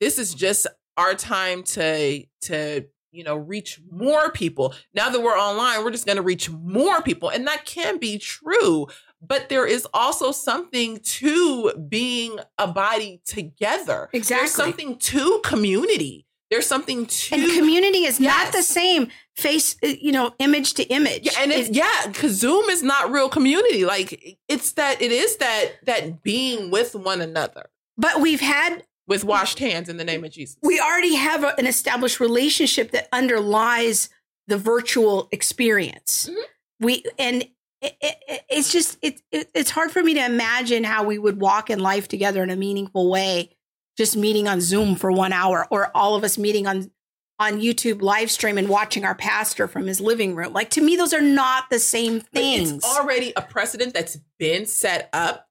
this is just our time to to you know reach more people now that we're online we're just going to reach more people and that can be true but there is also something to being a body together
Exactly.
there's something to community there's something to
And community is not the same face, uh, you know, image to image.
yeah, and it's
It-
yeah, because Zoom is not real community. Like it's that it is that that being with one another
but we've had,
with washed hands in the name of Jesus.
we already have a, an established relationship that underlies the virtual experience.
Mhm.
We, and it, it, it's just, it, it, it's hard for me to imagine how we would walk in life together in a meaningful way, just meeting on Zoom for one hour or all of us meeting on, on YouTube live stream and watching our pastor from his living room. Like to me, those are not the same
But
things.
It's already a precedent that's been set up.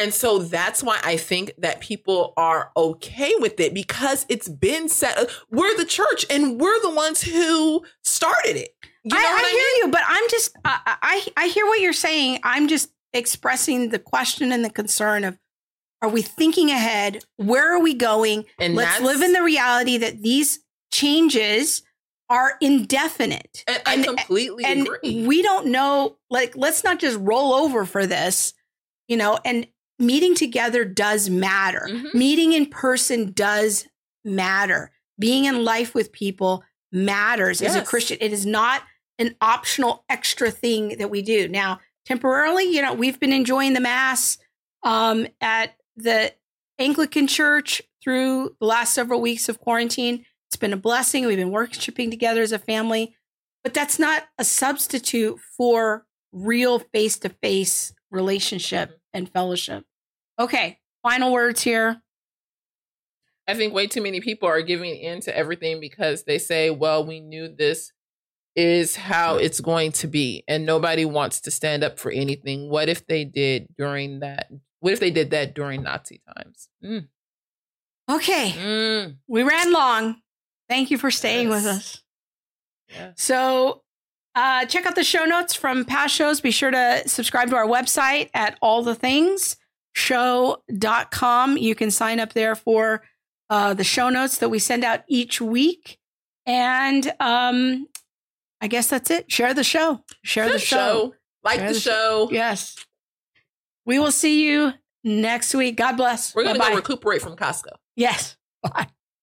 And so that's why I think that people are okay with it because it's been set up. We're the church and we're the ones who started it. You know
I, I
I,
hear
mean?
you, but I'm just I, I I hear what you're saying. I'm just expressing the question and the concern of are we thinking ahead? Where are we going?
And
Let's live in the reality that these changes are indefinite.
And I completely
and
agree.
we don't know like let's not just roll over for this, you know, and meeting together does matter.
Mhm.
Meeting in person does matter. Being in life with people matters as a Christian. It is not an optional extra thing that we do. Now, temporarily, you know, we've been enjoying the mass um, at the Anglican Church through the last several weeks of quarantine. It's been a blessing. We've been worshiping together as a family, but that's not a substitute for real face to face relationship and fellowship. Okay, final words here.
I think way too many people are giving in to everything because they say, well, we knew this is how it's going to be. And nobody wants to stand up for anything. What if they did during that? What if they did that during Nazi times? Mm,
Okay,
mm,
we ran long. Thank you for staying with us.
yes.
So, uh, check out the show notes from past shows. Be sure to subscribe to our website at allthethingshow.com. You can sign up there for uh, the show notes that we send out each week. And um, I guess that's it. Share the show. Share the
Good
show.
Like
Share
the
the
show.
Yes. We will see you next week. God bless.
We're gonna go recuperate from Costco.
Yes. Bye.